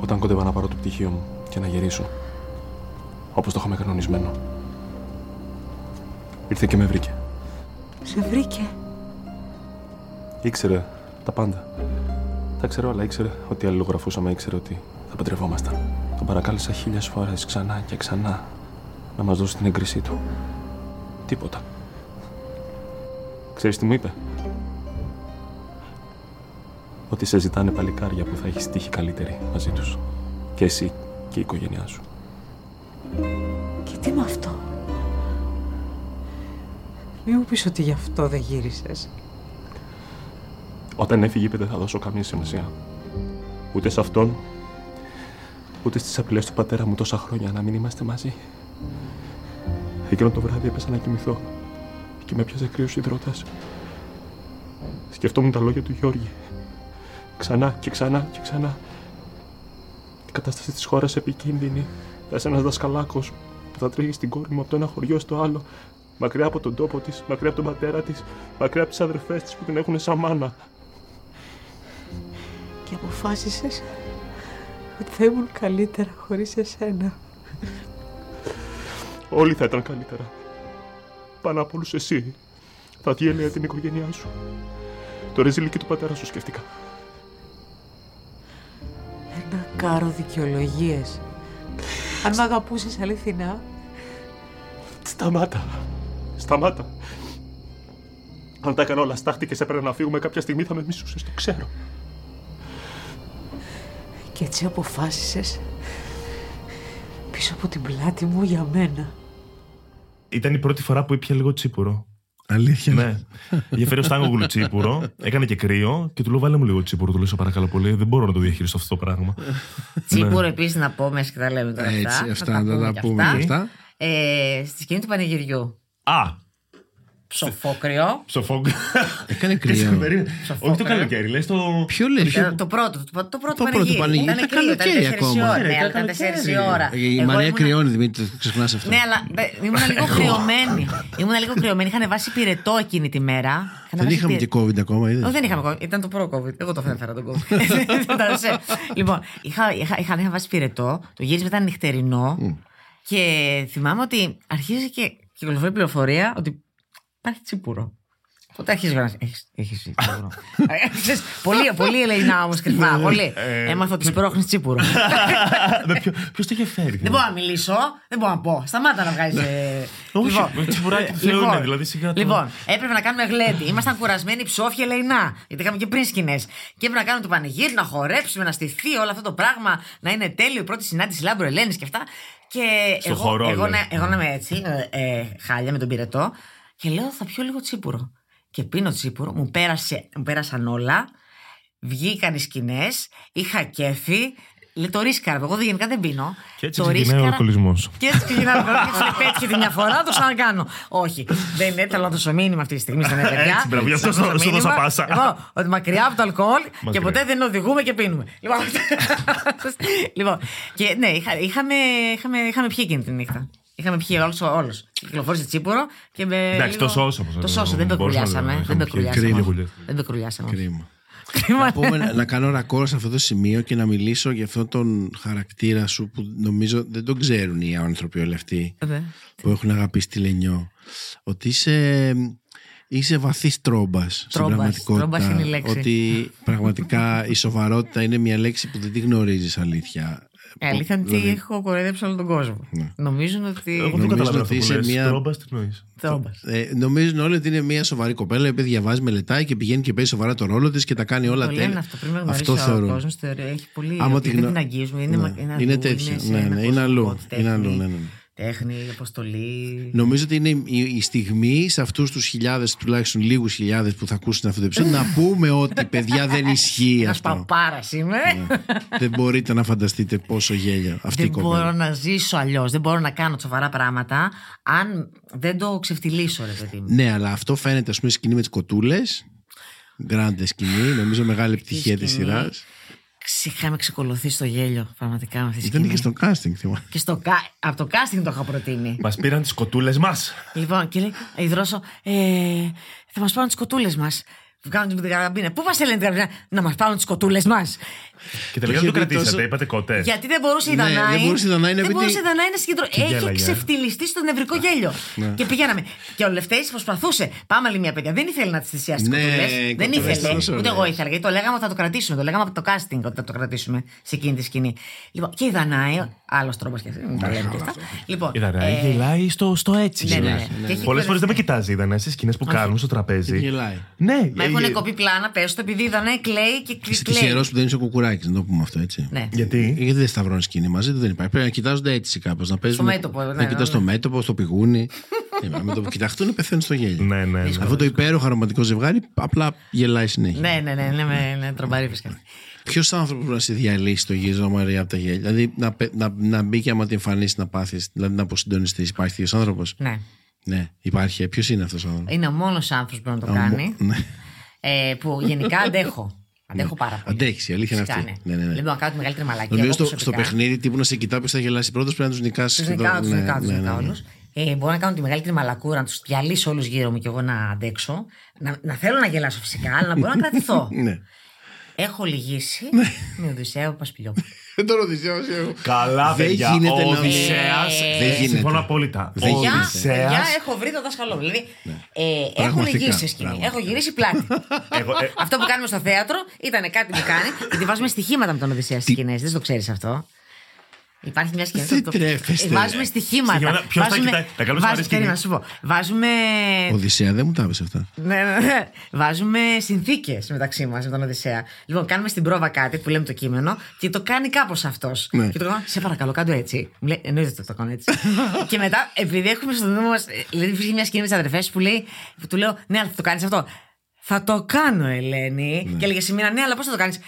Όταν κόντευα να πάρω το πτυχίο μου και να γυρίσω. Όπως το είχαμε κανονισμένο. Ήρθε και με βρήκε. Σε βρήκε; Ήξερε τα πάντα. Τα ξέρω, αλλά ήξερε ότι αλληλογραφούσαμε, ήξερε ότι θα παντρευόμασταν. Τον παρακάλεσα χίλιες φορές ξανά και ξανά να μας δώσει την έγκρισή του. Τίποτα. Ξέρεις τι μου είπε; Ότι σε ζητάνε παλικάρια που θα έχεις τύχη καλύτερη μαζί τους. Και εσύ και η οικογένειά σου. Και τι με αυτό; Μη μου πεις ότι γι' αυτό δεν γύρισες. Όταν έφυγε είπε δεν θα δώσω καμία σημασία. Ούτε σε αυτόν, ούτε στις απειλές του πατέρα μου τόσα χρόνια να μην είμαστε μαζί. Εκείνο το βράδυ έπεσα να κοιμηθώ. και με πιάσε κρύος υδρότας. Σκεφτόμουν τα λόγια του Γιώργη. Ξανά και ξανά και ξανά. Η κατάσταση της χώρας επικίνδυνη. Θα είσαι ένας δασκαλάκος που θα τρέχεις στην κόρη μου από το ένα χωριό στο άλλο. Μακριά από τον τόπο της, μακριά από τον πατέρα της, μακριά από τις αδερφές της που την έχουν σαν μάνα. Και αποφάσισες ότι θα ήμουν καλύτερα χωρίς εσένα. Όλοι θα ήταν καλύτερα. Πάνω απ' όλους εσύ. Θα διέλυε την οικογένειά σου. Το ρεζιλίκι του πατέρα σου σκέφτηκα. Ένα κάρο δικαιολογίες. Αν με αγαπούσες αληθινά, Σταμάτα. Σταμάτα. Αν τα έκανα όλα στάχτη και σε έπαιρνα να φύγουμε κάποια στιγμή θα με μίσουσες, το ξέρω. Και έτσι αποφάσισες πίσω από την πλάτη μου για μένα. Ήταν η πρώτη φορά που ήπια λίγο τσίπουρο. Αλήθεια. ναι. Είχε φέρει ο Στάνγογλου τσίπουρο, έκανε και κρύο και του λέω βάλε μου λίγο τσίπουρο. Του λέω σε παρακαλώ πολύ, δεν μπορώ να το διαχειριστώ αυτό το πράγμα. Τσίπουρο επίσης να πω μέσα και τα λέμε τώρα. Έτσι, αυτά, αυτά να τα και πούμε και αυτά. Ε, στη σκηνή του πανηγυριού. Α! Ψοφόκριο. Ψοφόγκ. Έκανε κρύο. Όχι το καλοκαίρι, λες το. Ποιο λέει, Ε, ποιο. Το πρώτο, το, το πρώτο Το πρώτο πανηγύρι. Ήταν Ήταν κρύο, ήταν καλοκαίρι 4 ακόμα. ώρα. Ρε, Ναι, αλλά ήταν ήταν 4 καλοκαίρι. η ώρα. Η Εγώ Μαρία ήμουνα- κρυώνει, Δημήτρη, το ξεχνάς αυτό. Ναι, αλλά ε, ήμουν λίγο κρυωμένη. Ήμουν λίγο κρυωμένη. Είχαν βάσει πυρετό εκείνη τη μέρα. Είχαν Δεν βάσει είχαμε πυρε- και COVID ακόμα, είδες; Όχι, δεν είχαμε COVID. Ήταν το πρώτο COVID. Εγώ το έφερα τον COVID. Ήταν σε- λοιπόν, είχα, είχα, είχα, είχα βάσει πυρετό. Το γύρισμα ήταν νυχτερινό. Και θυμάμαι ότι αρχίζει και κυκλοφορεί πληροφορία ότι υπάρχει τσίπουρο. Οπότε αρχίζει να. Έχεις, έχεις τσίπουρο. Ε, ξέρεις, πολύ, πολύ ελεηνά όμως κρυφά. Πολύ. Έμαθα ότι σπρώχνεις τσίπουρο. Ποιο το είχε φέρει. Δεν μπορώ να μιλήσω, δεν μπορώ να πω. Σταμάτα να βγάζει. Όχι, με τσιμπουράκι πλέον, δηλαδή, σιγά το- Λοιπόν, έπρεπε να κάνουμε γλέντι. Ήμασταν κουρασμένοι ψόφια ελεηνά. Γιατί είχαμε και πριν σκηνέ. Και έπρεπε να κάνουμε το πανηγύρι, να χορέψουμε, να στηθεί όλο αυτό το πράγμα, να είναι τέλειο η πρώτη συνάντηση Λάμπρο Ελένης και αυτά. Και Στο εγώ, χορό, εγώ, λες. να, εγώ να είμαι έτσι, ε, ε, χάλια με τον πυρετό. Και λέω θα πιω λίγο τσίπουρο. Και πίνω τσίπουρο, μου, πέρασε, μου πέρασαν όλα. Βγήκαν οι σκηνές, είχα κέφι. Λέει το ρίσκαρα. Εγώ δεν- γενικά δεν πίνω. Και έτσι το ξεκινάει ο ρίσκαρα- αλκοολισμός. Και έτσι ξεκινάει ο αλκοολισμός. Πέτυχε τη μια φορά, το ξανακάνω. Όχι. Δεν είναι θέλω να δώσω μήνυμα αυτή τη στιγμή στα παιδιά. Έτσι, μπράβο, γι' αυτό Να δώσω σου- σου δώσα μήνυμα, πάσα. λοιπόν, ότι μακριά από το αλκοόλ και Μακριά. ποτέ δεν οδηγούμε και πίνουμε. Λοιπόν, λοιπόν και ναι, είχα- είχαμε, είχαμε, είχαμε πιει εκείνη τη νύχτα. Είχαμε πιει όλο. όλος. Κυκλοφόρησε τσίπουρο και με. Εντάξει, λίγο- το σώσαμε. Το σώσαμε, δεν Μπορούσαμε να πεκρουλιάσαμε. είχαμε Δεν πιει. πεκρουλιάσαμε. Κρίμα. όχι. Δεν πεκρουλιάσαμε. όχι. Κρίμα. Κρίμα, να, πούμε, ναι. να- να κάνω ρακόρ σε αυτό το σημείο και να μιλήσω για αυτόν τον χαρακτήρα σου που νομίζω δεν τον ξέρουν οι άνθρωποι όλοι αυτοί Ναι. που έχουν αγαπήσει τη Λενιό. Ότι είσαι, είσαι βαθύς τρόμπας στην Τρόμπας. πραγματικότητα. Τρόμπας είναι η λέξη. Ότι πραγματικά η σοβαρότητα είναι μια λέξη που δεν τη γνωρίζεις αλήθεια. Η αλήθεια είναι ότι Δηλαδή, έχω κοροϊδέψει όλο τον κόσμο. Νομίζουν ότι. Εγώ δεν Νομίζω καταλαβαίνω ότι αυτό που είσαι λες. μια- Τρόμπας, τι νοείς. Τρόμπας. ε, νομίζουν όλοι ότι είναι μια σοβαρή κοπέλα η οποία διαβάζει, μελετάει και πηγαίνει και παίζει σοβαρά το ρόλο της και τα κάνει όλα Το λένε τέλεια. αυτό πριν με γνωρίσει Αυτό ο θεωρώ. κόσμος. Έχει πολύ. Άμα ότι τη δεν γνω- την αγγίζουμε. Είναι, Ναι. μα- είναι, Είναι αλλού, τέτοιο. σε Ναι, ένα ναι, είναι κόσμο, αλλού. τέχνη, Είναι αλλού, ναι, ναι. Τέχνη, αποστολή. Νομίζω ότι είναι η, η στιγμή σε αυτούς τους χιλιάδες, τουλάχιστον λίγους χιλιάδες που θα ακούσουν αυτό το επεισόδιο, να πούμε ότι παιδιά δεν ισχύει Ένας αυτό. παπάρας είμαι. δεν μπορείτε να φανταστείτε πόσο γέλιο αυτή η Δεν μπορώ κοπέλα. να ζήσω αλλιώς. Δεν μπορώ να κάνω σοβαρά πράγματα αν δεν το ξεφτυλίσω, ρε παιδί μου. Ναι, αλλά αυτό φαίνεται, ας πούμε, στη σκηνή με τις κοτούλες. Γκράντε σκηνή, νομίζω μεγάλη επιτυχία της σκηνή. σειράς. Ξ- Είχαμε ξεκολουθεί στο γέλιο, πραγματικά με αυτή τη Ήταν σκηνή. και στο casting, θυμάμαι. Και στο κα... από το casting το είχα προτείνει. Μας πήραν τις κοτούλες μας. Λοιπόν, και λέει η Δρόσο, ε, θα μας πάρουν τις κοτούλες μας. Βγάλουν την καραμπίνα. Πού μας λένε την καραμπίνα, να μας πάρουν τις κοτούλες μας. Και τελικά είχε δεν το δει κρατήσατε, τόσο- είπατε κότε. Γιατί δεν μπορούσε η Ναι, Δανάη. δεν μπορούσε η Δανάη να δεν πει μπορούσε τι- η Δανάη να συγκεντρώσει. Και Έχει γέλαγε. ξεφτυλιστεί στο νευρικό γέλιο. Και πηγαίναμε. Και ο Λευτέρης προσπαθούσε. Πάμε άλλη μια παιδιά. Δεν ήθελε να τις θυσιάσει τις Ναι, κοτούλες. οι Δεν κοτούλες ήθελε. τόσο Ούτε εγώ ωραίες. ήθελα. Γιατί το λέγαμε ότι θα το κρατήσουμε. Το λέγαμε από το casting ότι θα το κρατήσουμε σε εκείνη τη σκηνή. Λοιπόν, και η Δανάη, άλλος τρόπος και αυτή. μην τα λέμε και αυτά. Λοιπόν, Η Δανάη ε, γελάει στο, στο έτσι. ναι, ναι, ναι. Και έχει Πολλές φορές δεν με κοροϊδευτεί. κοιτάζει η Δανάη στι σκηνές που κάνουν στο τραπέζι. Γελάει. Ναι, Μα ε, έχουν ε, κοπεί πλάνα, πες το, επειδή η Δανάη κλαίει και κλαίει. Τυχερό που δεν είσαι ο κουκουράκι, να το πούμε αυτό έτσι. Ναι. Γιατί; Γιατί δεν σταυρώνεις σκηνή μαζί του, δεν υπάρχει. Πρέπει να κοιτάζονται έτσι κάπως. Να παίζουν. μέτωπο, ναι, Να ναι, κοιτάς ναι. στο μέτωπο, στο πηγούνι. Ε, με το που κοιταχτούν, πεθαίνουν στο γέλιο. Ναι, ναι. ναι. Αυτό το υπέροχο αρωματικό ζευγάρι απλά γελάει συνέχεια. Ναι, ναι, ναι, ναι, ναι, ναι, τρομπαρή φυσικά. Ποιος άνθρωπος μπορεί να σε διαλύσει το γύρισμα Μαρία από τα γέλια; Δηλαδή να, πε- να, να μπει και άμα την εμφανίσεις να πάθεις, δηλαδή να αποσυντονιστείς. Υπάρχει τέτοιο άνθρωπος; Ναι. Ναι, υπάρχει. Ποιος είναι αυτός ο άνθρωπος; Είναι ο μόνος άνθρωπος που μπορεί να το κάνει. Ναι. Ε, που γενικά αντέχω. Αντέχω πάρα πολύ. Αντέχεις, η αλήθεια είναι Φυσικά, αυτή. ναι. Ναι, ναι, ναι. Λοιπόν, να κάνω τη μεγαλύτερη μαλακία. Νομίζω εγώ στο, στο προσωπικά. παιχνίδι τύπου να σε κοιτάω ποιο θα γελάσει πρώτος πρέπει να τους νικάσει. Τους νικάω, τους νικάω, τους νικάω όλους. Ε, μπορώ να κάνω τη μεγαλύτερη μαλακούρα, να τους διαλύσω όλους γύρω μου και εγώ να αντέξω. Να, να θέλω να γελάσω φυσικά, αλλά να μπορώ να κρατηθώ. Ναι. Έχω λυγίσει με Οδυσσέα Πασπιλιόπουλο. Δεν τον ρωτήσω, εγώ. Καλά, Δεν παιδιά. γίνεται ο να- Οδυσσέας, Ε, Δεν γίνεται. Συμφωνώ απόλυτα. Δεν Ο Παιδιά, γίνεται. Οδυσσέας. παιδιά, έχω βρει το δάσκαλό μου. Δηλαδή, ε, έχω Πραγματικά, λυγίσει σε σκηνή. πραγματικά. Έχω γυρίσει πλάτη. Εγώ, ε, αυτό που κάνουμε στο θέατρο ήταν κάτι που κάνει. Γιατί βάζουμε στοιχήματα με τον Οδυσσέας στις σκηνές. Δεν το ξέρεις αυτό. Υπάρχει μια σκηνή. Δεν το- το- τρέπεστε. Ε, Βάζουμε στοιχήματα. Στοιχήματα. Ποιος τα Βάζουμε- κοιτάει; Τα καλώς βάζ- αρέσει περίμενα σκηνή. να σου πω. Βάζουμε. Οδυσσέα, δεν μου τα έπεσε αυτά. Ναι, ναι, ναι. Βάζουμε συνθήκες μεταξύ μας με τον Οδυσσέα. Λοιπόν, κάνουμε στην πρόβα κάτι που λέμε το κείμενο και το κάνει κάπως αυτός. Ναι. Και το κάνω, σε παρακαλώ, κάτω έτσι. Μου λέει, εννοείται ότι το κάνω έτσι. και μετά, επειδή έχουμε στο νου μας. Δηλαδή, υπήρχε μια σκηνή με τις αδερφές που λέει, που του λέω, Ναι, αλλά θα το κάνεις αυτό. Θα το κάνω, Ελένη. Και έλεγε Σιμίνα, Ναι, αλλά πώς θα το κάνεις.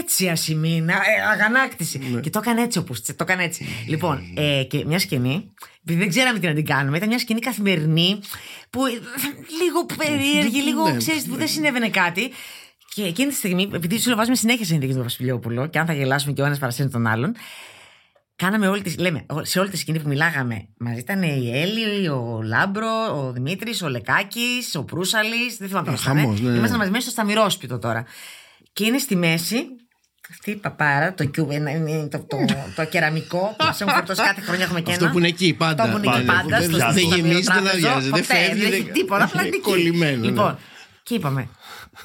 Έτσι, Ασημίνα, ε, αγανάκτηση. Και το έκανε έτσι όπως. Το έκανε έτσι. λοιπόν, ε, και μια σκηνή, επειδή δεν ξέραμε τι να την κάνουμε, ήταν μια σκηνή καθημερινή που ε, λίγο περίεργη, λίγο Ναι. ξέρεις που δεν συνέβαινε κάτι. Και εκείνη τη στιγμή, επειδή σου λέω, βάζουμε συνέχεια συνθήκε με Βασιλιόπουλο, και αν θα γελάσουμε και ο ένας παρασύρει τον άλλον, κάναμε όλη τη, λέμε, σε όλη τη σκηνή που μιλάγαμε μαζί ήταν η Έλλη, ο Λάμπρο, ο Δημήτρης, ο Λεκάκης, ο Προύσαλης. Δεν θυμάμαι ποιος ήταν. χαμός, ναι, ναι. Ήμασταν μαζί μέσα στο σταμυρόσπιτο τώρα. Και είναι στη μέση αυτή η παπάρα, το, κιου, ένα- είναι το, το, το, κεραμικό που μα έχουν φορτώσει κάθε χρονιά έχουμε και Αυτό ένα. που είναι εκεί πάντα. Αυτό που είναι εκεί Πάντα. πάντα. Δεν- στο- δεν στο γεμίζει, δεν σταμυροτράπεζο, αδειάζει, δεν ποτέ, φεύγει, Δεν δεν- έχει τίποτα, απλά είναι είναι εκεί. κολλημένο, ναι. Λοιπόν, και είπαμε,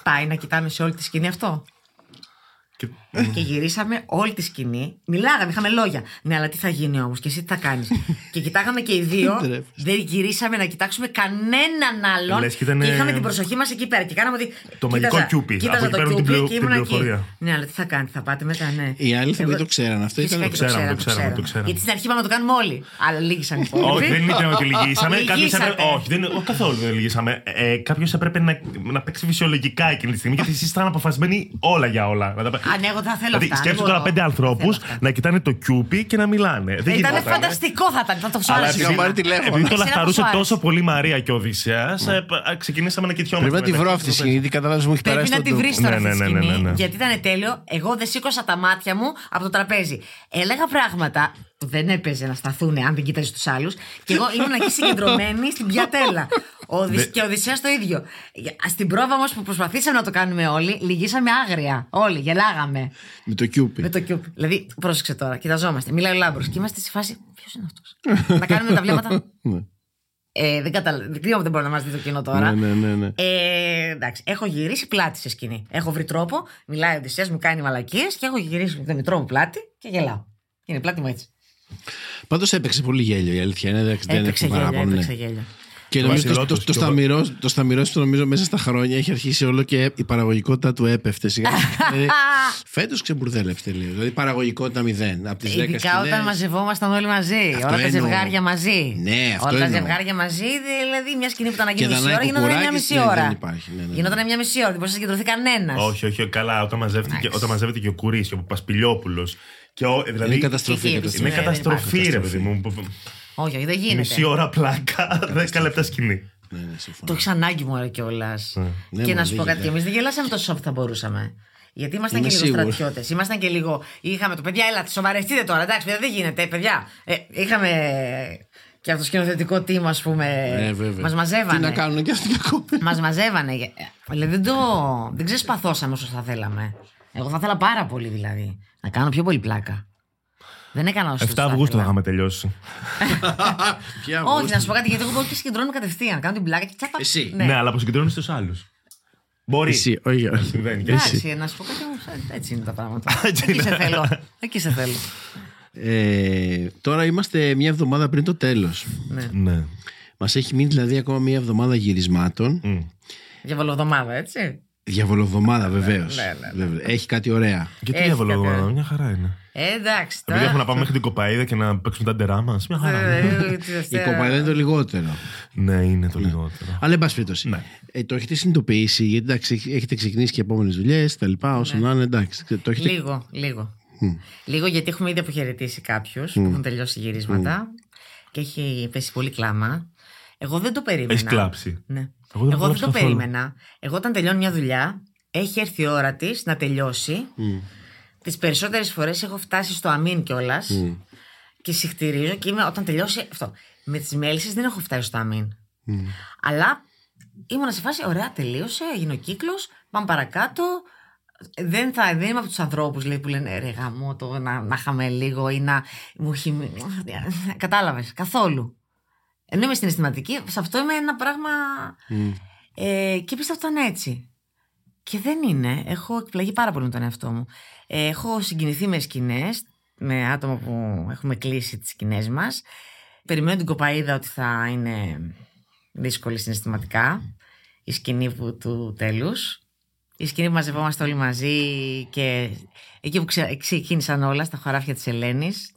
πάει να κοιτάμε σε όλη τη σκηνή αυτό. και- Και γυρίσαμε όλη τη σκηνή. Μιλάγαμε, είχαμε λόγια. Ναι, αλλά τι θα γίνει όμως και εσύ τι θα κάνεις; και κοιτάγαμε και οι δύο. Τρέφεις. δεν γυρίσαμε να κοιτάξουμε κανέναν άλλον. Λες και ήτανε- είχαμε την προσοχή μας εκεί πέρα. Και κάναμε ότι. Το μαγικό κοίταζα- κιούπι, Κοίταζα από εκεί το παίρνουν την κιούπι πληρο- και την ήμουν εκεί. πληροφορία. Ναι, αλλά τι θα κάνεις, θα πάτε μετά, ναι. Οι άλλοι θα Εγώ- δεν το ξέραν. Αυτό Φυσικά ήταν. και το ξέραμε, το ξέραμε, ξέραμε, το ξέραμε. Γιατί στην αρχή είπαμε να το κάνουμε όλοι. Αλλά λύγησαν οι υπόλοιποι. Όχι, δεν ήταν ότι λυγίσαμε. Κάποιος Λυγίσατε. έπρεπε- Όχι, δεν, όχι, καθόλου δεν λυγίσαμε. Ε, Κάποιος έπρεπε να, να παίξει φυσιολογικά εκείνη τη στιγμή γιατί εσείς ήσασταν αποφασισμένοι όλα για όλα. Να τα- Α, ναι, εγώ θα θέλω Δηλαδή, αυτά. σκέψτε δεν τώρα μπορώ. πέντε Θα ανθρώπου θέλω αυτά. να κοιτάνε το κιούπι και να μιλάνε. Δεν Ήταν γινόταν. φανταστικό θα ήταν. Θα το Αλλά ψάξω. Είχα πάρει τηλέφωνο. επειδή το Εσένα λαχταρούσε πώς σου τόσο πολύ η Μαρία και ο Οδυσσέας, ξεκινήσαμε να κοιτιόμαστε. Πρέπει να τη βρω μεταξύ αυτή τη μας. σκηνή, γιατί καταλάβει μου έχει Πρέπει περάσει να τον τη τόπο. βρεις τώρα Ναι, αυτή τη ναι, ναι, σκηνή. ναι, ναι. Γιατί ήταν τέλειο. Εγώ δεν σήκωσα τα μάτια μου από το τραπέζι. Έλεγα πράγματα που δεν έπαιζε να σταθούν αν δεν κοίταζε του άλλους. Και εγώ ήμουν εκεί συγκεντρωμένη στην πιατέλα. Ο Οδυσ... Και ο Οδυσσέας το ίδιο. Στην πρόβα όμως που προσπαθήσαμε να το κάνουμε όλοι, λυγίσαμε άγρια. Όλοι, γελάγαμε. Με το κιούπι. Με το κιούπ. Δηλαδή, πρόσεξε τώρα, κοιταζόμαστε. Μιλάει ο Λάμπρος και είμαστε στη φάση. Ποιος είναι αυτός; να κάνουμε τα βλέμματα. Ναι. Ε, δεν καταλαβαίνω. Δεν ξέρω, δεν μπορεί να μας δει το κοινό τώρα. Ναι, ναι, ναι, ναι. Ε, εντάξει, έχω γυρίσει πλάτη σε σκηνή. Έχω βρει τρόπο, μιλάει ο Οδυσσέας, μου κάνει μαλακίες και έχω γυρίσει με το μητρό μου πλάτη και γελάω. Είναι η πλάτη μου έτσι. Πάντως έπαιξε πολύ γέλιο η αλήθεια είναι. εντάξει, Δεν Έπαιξε έχω γέλιο, παράπονο. ναι. έπαιξε γέλιο. Και Το νομίζω το, βασιλό το, τους το, και ο- σταμυρός, το σταμυρός του νομίζω μέσα στα χρόνια έχει αρχίσει όλο και η παραγωγικότητα του έπεφτε. Σιγά δηλαδή, Φέτος ξεμπουρδέλεψε τελείω. Δηλαδή παραγωγικότητα μηδέν. Από τις 10 Ειδικά όταν μαζευόμασταν όλοι μαζί. Αυτό όλα τα εννοώ. ζευγάρια μαζί. Ναι, αυτό Όλα τα εννοώ. ζευγάρια μαζί, δηλαδή μια σκηνή που ήταν να γίνει Και μισή Δανάη ώρα, γινόταν μια Κουκουράκης, μισή ναι, ώρα. δεν υπάρχει, ναι, ναι, ναι. Γινόταν μια μισή ώρα, δεν μπορούσε να συγκεντρωθεί κανένας. Όχι, όχι, καλά. Όταν μαζεύεται, όταν μαζεύεται και ο Κουρίσιο, ο Πασπιλιόπουλο. Και ο, δηλαδή, Είναι καταστροφή. Εκεί, καταστροφή. Είναι Ναι, δεν καταστροφή, ρε υπάρχει. παιδί μου. Όχι, όχι, δεν γίνεται. Μισή ώρα πλάκα, 10 λεπτά σκηνή. Ναι, ναι, συμφωνώ. Το έχεις ανάγκη μου κιόλας. Ναι, και μα, να σου πω δεν κάτι, εμείς δεν γελάσαμε τόσο όσο θα μπορούσαμε. Γιατί ήμασταν Είμαι και λίγο σίγουρος. στρατιώτες. Ήμασταν και λίγο. Είχαμε το παιδιά, έλα, σοβαρευτείτε τώρα. Εντάξει, παιδιά, δεν γίνεται, παιδιά. Ε, είχαμε και αυτό το σκηνοθετικό team, ας πούμε. Ε, βέβαια. Μας μαζεύανε. Τι να κάνουν και αυτοί κακό. Μας μαζεύανε. Ε, Δηλαδή δεν το. Δεν ξεσπαθώσαμε όσο θα θέλαμε. Εγώ θα ήθελα πάρα πολύ δηλαδή. Να κάνω πιο πολύ πλάκα. Δεν έκανα όσο 7 θα Αυγούστου θα ήθελα. είχαμε τελειώσει. Ποια Όχι, Αυγούστου. να σου πω κάτι, γιατί εγώ μπορώ και συγκεντρώνω κατευθείαν. Κάνω την πλάκα και τσάπα. Εσύ. Ναι, αλλά αποσυγκεντρώνεις τους άλλους. Μπορείς. Εσύ, όχι, όχι. Συμβαίνει και Εντάξει, να σου πω κάτι όμως, Έτσι είναι τα πράγματα. Έτσι Εκεί σε είναι. θέλω. Εκεί σε θέλω. Ε, τώρα είμαστε μια εβδομάδα πριν το τέλος. Ναι. Μας έχει μείνει δηλαδή ακόμα μια εβδομάδα γυρισμάτων. Μμ. Διαβολοβδομάδα, έτσι. Διαβολοβδομάδα βεβαίως. ναι, Έχει κάτι ωραία. Γιατί Έχει διαβολό, κάτι. μια χαρά είναι. Ε, εντάξει. Επειδή έχουμε να πάμε μέχρι την κοπαίδα και να παίξουμε τα ντερά μας. Μια χαρά. Ε, είναι. Η κοπαλιά είναι το λιγότερο. Ναι, είναι το λιγότερο. Αλλά εν πάση περιπτώσει. Ναι. Ε, το έχετε συνειδητοποιήσει, γιατί εντάξει, έχετε ξεκινήσει και επόμενες δουλειές, τα λοιπά, όσο να είναι εντάξει. Το έχετε... Λίγο, λίγο. Λίγο γιατί έχουμε ήδη αποχαιρετήσει κάποιους που έχουν τελειώσει γυρίσματα και έχει πέσει πολύ κλάμα. Εγώ δεν το περίμενα. Έχεις κλάψει. Ναι. Εγώ δεν Εγώ δεν κλάψει το καθόλου. περίμενα. Εγώ όταν τελειώνει μια δουλειά, έχει έρθει η ώρα της να τελειώσει. Τις περισσότερες φορές έχω φτάσει στο αμήν κιόλας. Και συχτηρίζω και είμαι όταν τελειώσει αυτό. Με τις μέλισσες δεν έχω φτάσει στο αμήν. Αλλά ήμουν σε φάση, ωραία, τελείωσε, έγινε ο κύκλος, πάμε παρακάτω. Δεν, θα, δεν είμαι από τους ανθρώπους που λένε ρε γαμό το να, να είχαμε λίγο ή να μου έχει. Κατάλαβες, καθόλου. Ενώ είμαι συναισθηματική, σε αυτό είμαι ένα πράγμα. Ε, και πίστευα ότι ήταν έτσι. Και δεν είναι. Έχω εκπλαγεί πάρα πολύ με τον εαυτό μου. Ε, έχω συγκινηθεί με σκηνές, με άτομα που έχουμε κλείσει τις σκηνές μας. Περιμένω την κοπαίδα ότι θα είναι δύσκολη συναισθηματικά. Η σκηνή που, του τέλους. Η σκηνή που μαζευόμαστε όλοι μαζί και εκεί που ξε- ξεκίνησαν όλα στα χωράφια της Ελένης.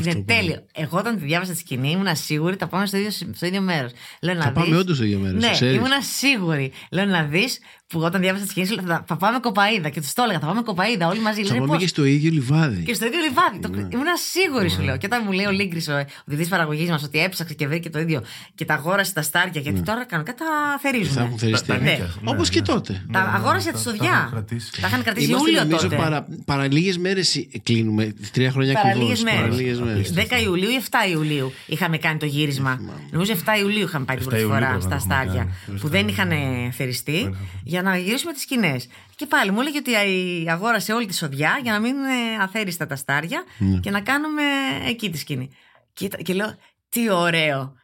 Είναι τέλειο. Εγώ όταν τη διάβασα τη σκηνή ήμουν σίγουρη θα πάμε στο ίδιο, στο ίδιο μέρος. Λέω να Θα πάμε δεις- όντως στο ίδιο μέρος, Ναι, το ξέρεις. ήμουν σίγουρη. Λέω να δεις που όταν διάβασα τη σκηνή σου λέω, θα, θα πάμε κοπαίδα. Και τους το έλεγα, θα πάμε κοπαίδα όλοι μαζί. Θα Λένε, πάμε «Πώς;» και στο ίδιο λιβάδι. Και στο ίδιο λιβάδι. Το... Ήμουν σίγουρη, σου λέω. Και όταν μου λέει ο Λίγκρης, ο διευθυντή παραγωγής μας, ότι έψαξε και βρήκε το ίδιο και τα αγόρασε τα στάρια, γιατί τώρα κανονικά τα θερίζουν. Θα έχουν θεριστεί. Τα- τα Ναι. νίκια. Ναι, Όπως και ναι. τότε. Τα αγόρασε τα- τη τα στοδιά. είχαν κρατήσει. Τα είχαν κρατήσει Είμαστε Ιούλιο νομίζω τότε. παρα, παρά λίγες μέρες κλείνουμε. Τρία χρόνια Παραλίγε ακριβώς. Μέρε. 10 Ιουλίου ή 7 Ιουλίου είχαμε κάνει το γύρισμα. Νομίζω 7 Ιουλίου είχαμε πάει την 7 πρώτη Ιουλίου φορά πρέπει να στα το έχουμε στάρια. κάνει. Που δεν είχαν θεριστεί για να γυρίσουμε τις σκηνές. Και πάλι μου έλεγε ότι αγόρασε όλη τη σοδιά για να μείνουν αθέριστα τα στάρια και να κάνουμε εκεί τη σκηνή. Και, και λέω, τι ωραίο.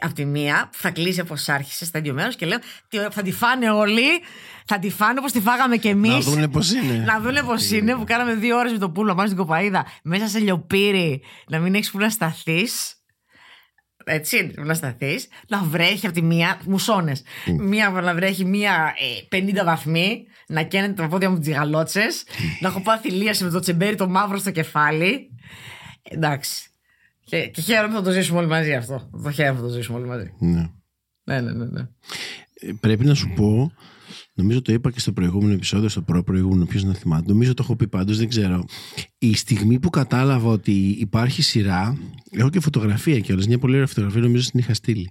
Απ' τη μία που θα κλείσει όπως άρχισε στα ίδιο μέρο και λέω, τι ωραίο, θα τη φάνε όλοι. Θα τη φάνε όπως τη φάγαμε κι εμείς. Να δούνε πώς είναι. Να δούνε πώς είναι που κάναμε δύο ώρες με το πούλο πάνω στην κοπαίδα μέσα σε λιοπύρι, να μην έχεις που να σταθείς. Έτσι, που να σταθείς. Να βρέχει από τη μία, μουσώνες. Μία να βρέχει μία ε, 50 βαθμοί, να καίνεται τα πόδια μου τζιγαλότσε, να έχω πάθει λίαση με το τσεμπέρι το μαύρο στο κεφάλι. Εντάξει. Και, και χαίρομαι που θα το ζήσουμε όλοι μαζί αυτό. Το χαίρομαι που θα το ζήσουμε όλοι μαζί. Ναι. Ναι, ναι, ναι. ναι. Ε, Πρέπει να σου πω, νομίζω το είπα και στο προηγούμενο επεισόδιο, στο προ-προηγούμενο, ποιος να θυμάται. Νομίζω το έχω πει πάντως, δεν ξέρω. Η στιγμή που κατάλαβα ότι υπάρχει σειρά, έχω και φωτογραφία κιόλας, μια πολύ ωραία φωτογραφία, νομίζω την είχα στείλει.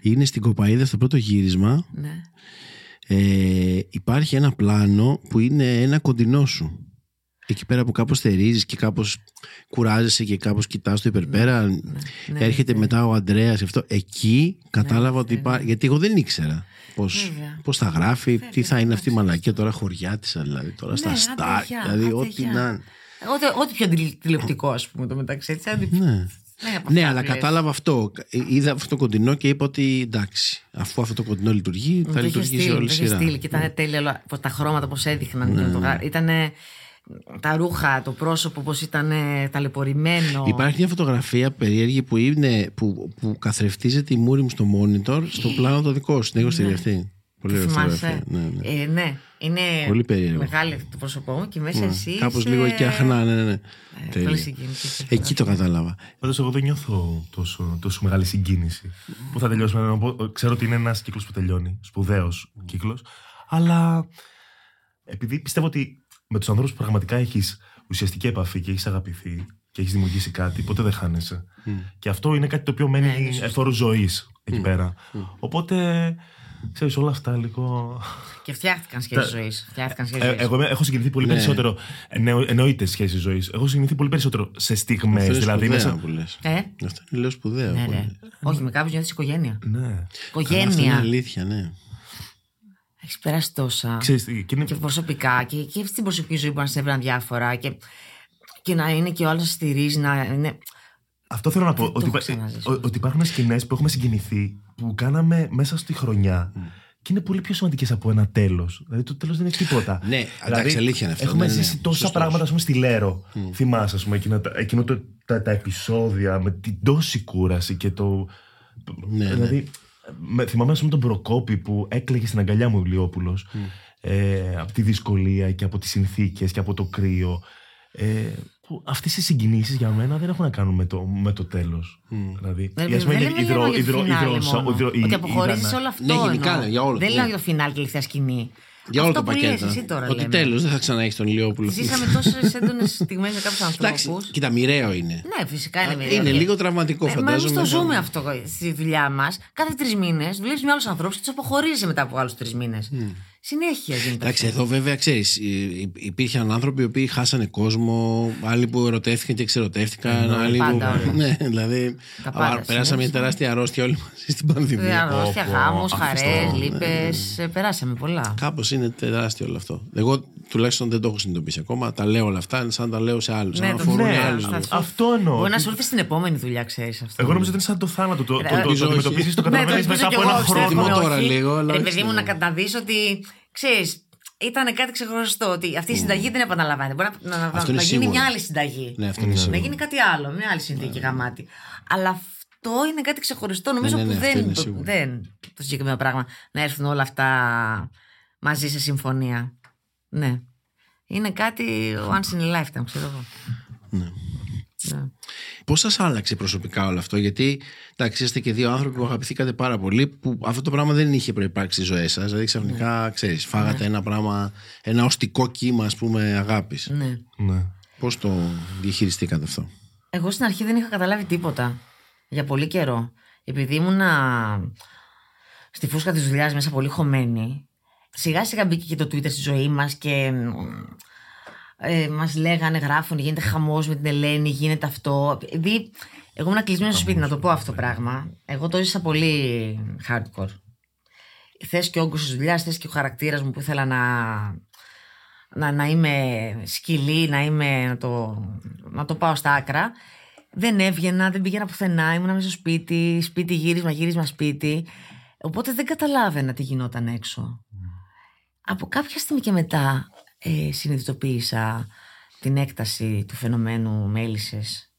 Είναι στην Κοπαίδα στο πρώτο γύρισμα. ναι. Ε, υπάρχει ένα πλάνο που είναι ένα κοντινό σου. Εκεί πέρα που κάπως θερίζεις και κάπως κουράζεσαι και κάπως κοιτάς το υπερπέρα ναι, έρχεται ναι. μετά ο Ανδρέας αυτό. εκεί κατάλαβα ότι υπάρχει γιατί εγώ δεν ήξερα πώς, Βέβαια. πώς θα γράφει τι θα είναι αυτή η μαλακία τώρα χωριάτισα δηλαδή τώρα στα Ναι, στάρ άντε, γεια, δηλαδή άντε, ό,τι γεια. να είναι. Ό,τι, ό,τι πιο τηλε- τηλεοπτικό, ας πούμε, το μεταξύ. Έτσι, άντε- ναι. Ναι, από Ναι, αυτά αλλά που λες. κατάλαβα αυτό. Ε, Είδα αυτό το κοντινό και είπα ότι εντάξει, αφού αυτό το κοντινό λειτουργεί, Μου θα το είχε λειτουργήσει στείλει, όλη η το είχε σειρά. στείλει και ήταν τέλειο όλα, πως τα χρώματα πώς έδειχναν. και με το γα- Ήτανε τα ρούχα, το πρόσωπο πώς ήταν ταλαιπωρημένο. Υπάρχει μια φωτογραφία περίεργη που, είναι, που, που καθρεφτίζεται η μούρη μου στο monitor στο πλάνο το δικό σου. Την έχω στείλει αυτή. Πολύ Τη ωραία θυμάσαι. φωτογραφία. Ναι, ναι. Ε, ναι, είναι Πολύ περίεργο. μεγάλη το πρόσωπό μου και μέσα εσύ. Κάπως είσαι- λίγο και αχνά, ναι, ναι. ναι. Ε, Τέλεια. Πολύ συγκινητική. Εκεί το κατάλαβα. Πάντως, εγώ δεν νιώθω τόσο, τόσο μεγάλη συγκίνηση. Που θα τελειώσουμε. να πω- Ξέρω ότι είναι ένας κύκλος που τελειώνει. Σπουδαίος κύκλος. Αλλά επειδή πιστεύω ότι με τους ανθρώπους που πραγματικά έχεις ουσιαστική επαφή και έχεις αγαπηθεί και έχεις δημιουργήσει κάτι, ποτέ δεν χάνεσαι. Και αυτό είναι κάτι το οποίο Ναι, μένει εφόρου ζωής εκεί πέρα. Οπότε, ξέρεις, όλα αυτά λίγο. Και φτιάχτηκαν σχέσεις Τα- ζωής. Φτιάχτηκαν σχέσεις Ε, ζωής. εγώ είμαι- έχω συγκινηθεί πολύ Ναι. περισσότερο. Εννοώ- Εννοείται σχέση ζωής. Έχω συγκινηθεί πολύ περισσότερο σε στιγμές. Αυτό είναι Δηλαδή, σπουδαία μέσα. που λες. Ε, Αυτό είναι λέω σπουδαίο. ναι, που ναι. είναι. Όχι, με κάποιου νιώθεις οικογένεια. Ναι. Αυτό είναι Οικογένεια. αλήθεια, ναι. Έχει περάσει τόσα. Ξέρεις, τι, και είναι- και προσωπικά και, και στην προσωπική ζωή που να σε έβραν διάφορα και, και να είναι και ο άλλο να στηρίζει, να είναι. Αυτό θέλω να πω. Δεν το Ότι, έχω υπά- ξαναζήσει. ο- ότι υπάρχουν σκηνές που έχουμε συγκινηθεί που κάναμε μέσα στη χρονιά και είναι πολύ πιο σημαντικές από ένα τέλος. Δηλαδή το τέλος δεν είναι τίποτα. Ναι, εντάξει, αλήθεια είναι αυτό. Έχουμε Ναι, ναι, ζήσει ναι. τόσα Σωστός. πράγματα, ας πούμε, στη Λέρο. Θυμάσαι, ας πούμε, εκείνο, τα- εκείνο το, τα, τα επεισόδια με την τόση κούραση και το. Ναι, δηλαδή, με, θυμάμαι, ας πούμε, τον Προκόπη που έκλαιγε στην αγκαλιά μου ο Ηλιόπουλος. Ε, από τη δυσκολία και από τις συνθήκες και από το κρύο. Ε, που αυτές οι συγκινήσεις για μένα δεν έχουν να κάνουν με το, με το τέλος. Δηλαδή, Δεν, ή ας πούμε, δεν η- λέμε η δρο- για το η δρο- η φινάλε δρο- μόνο. η δρο- η- Ότι η αποχωρήσεις Δάνα. όλο αυτό. Ναι, γενικά, εννοώ. για όλο, Δεν ναι. λέω για το φινάλ και τελευταία σκηνή. Για όλα Αυτό τα που λες πακέτα. εσύ τώρα Ότι λέμε. τέλος δεν θα ξαναέχει τον Ηλιόπουλο. Ζήσαμε τόσες έντονες στιγμές με κάποιους Εντάξει, ανθρώπους. κοίτα, μοιραίο είναι. Ναι, φυσικά είναι μοιραίο. Είναι λίγο τραυματικό, Ε, Μα εμείς φαντάζομαι. το ζούμε αυτό στη δουλειά μας. Κάθε τρεις μήνες δουλεύει με άλλους ανθρώπους και τους αποχωρίζεις μετά από άλλους τρεις μήνες. Συνέχεια γίνεται. Εντάξει, αυτό. εδώ βέβαια ξέρεις, υπήρχαν άνθρωποι οι οποίοι χάσανε κόσμο, άλλοι που ερωτεύτηκαν και ξερωτεύτηκαν, άλλοι που. πάντα όλα. Ναι, δηλαδή. Τα πάντα α, Περάσαμε μια συνέβησαν. τεράστια αρρώστια όλοι μαζί στην Ε, πανδημία. Αρρώστια, Πω, πω, γάμου, αυτό, χαρές, ναι, λύπε. Περάσαμε πολλά. Κάπως είναι τεράστιο όλο αυτό. Εγώ τουλάχιστον δεν το έχω συνειδητοποιήσει ακόμα. Τα λέω όλα αυτά, είναι σαν να τα λέω σε άλλους. Ναι, να το αφορούν ξέρω. άλλους. Θα σου- Αυτό εννοώ. Μπορεί να ότι- σου έρθει στην επόμενη δουλειά, ξέρεις αυτό. Εγώ νομίζω ότι είναι σαν το θάνατο. Το, το, το, το, Ελπίζω όχι. αντιμετωπίζει, το Ναι, το καταλαβαίνει ελπίζω μετά κι από εγώ, ένα ξέρω, χρόνο. Έτοιμο όχι. τώρα λίγο, αλλά Ρε όχι παιδί μου, στην να καταδείς ότι ξέρεις. Ήταν κάτι ξεχωριστό. Ότι αυτή η συνταγή δεν επαναλαμβάνεται. Μπορεί να, να, Αυτό να είναι γίνει σίγουρο. μια άλλη συνταγή. Ναι, αυτό είναι Να σίγουρο. γίνει κάτι άλλο, μια άλλη συνθήκη γαμάτη. Αλλά αυτό είναι κάτι ξεχωριστό. Νομίζω ναι, ναι, που αυτό δεν, είναι το, σίγουρο. δεν το συγκεκριμένο πράγμα να έρθουν όλα αυτά μαζί σε συμφωνία. Ναι. Είναι κάτι once in a lifetime, ξέρω εγώ. Ναι. Ναι. Πώς σας άλλαξε προσωπικά όλο αυτό, Γιατί εντάξει, είστε και δύο άνθρωποι που αγαπηθήκατε πάρα πολύ, που αυτό το πράγμα δεν είχε προπάρξει στι ζωέ σας. Δηλαδή ξαφνικά, Ναι. ξέρεις, φάγατε ένα πράγμα, ένα οστικό κύμα, ας πούμε, αγάπης. ναι. Ναι. Πώς το διαχειριστήκατε αυτό; Εγώ στην αρχή δεν είχα καταλάβει τίποτα για πολύ καιρό. Επειδή ήμουνα στη φούσκα της δουλειάς μέσα πολύ χωμένη, σιγά σιγά μπήκε και το Twitter στη ζωή μας και ε, μας λέγανε, γράφουν, γίνεται χαμός με την Ελένη, γίνεται αυτό. Επειδή εγώ ήμουν κλεισμένος στο σπίτι, να το πω αυτό το πράγμα. Εγώ το ζήσα πολύ hardcore. Θες και ο όγκος της δουλειάς, θες και ο χαρακτήρας μου που ήθελα να, να, να είμαι σκυλή, να, είμαι, να, το, να το πάω στα άκρα. Δεν έβγαινα, δεν πήγαινα πουθενά, ήμουν μέσα στο σπίτι, σπίτι γύρισμα, γύρισμα σπίτι. Οπότε δεν καταλάβαινα τι γινόταν έξω. Από κάποια στιγμή και μετά ε, συνειδητοποίησα την έκταση του φαινομένου μέλισσες.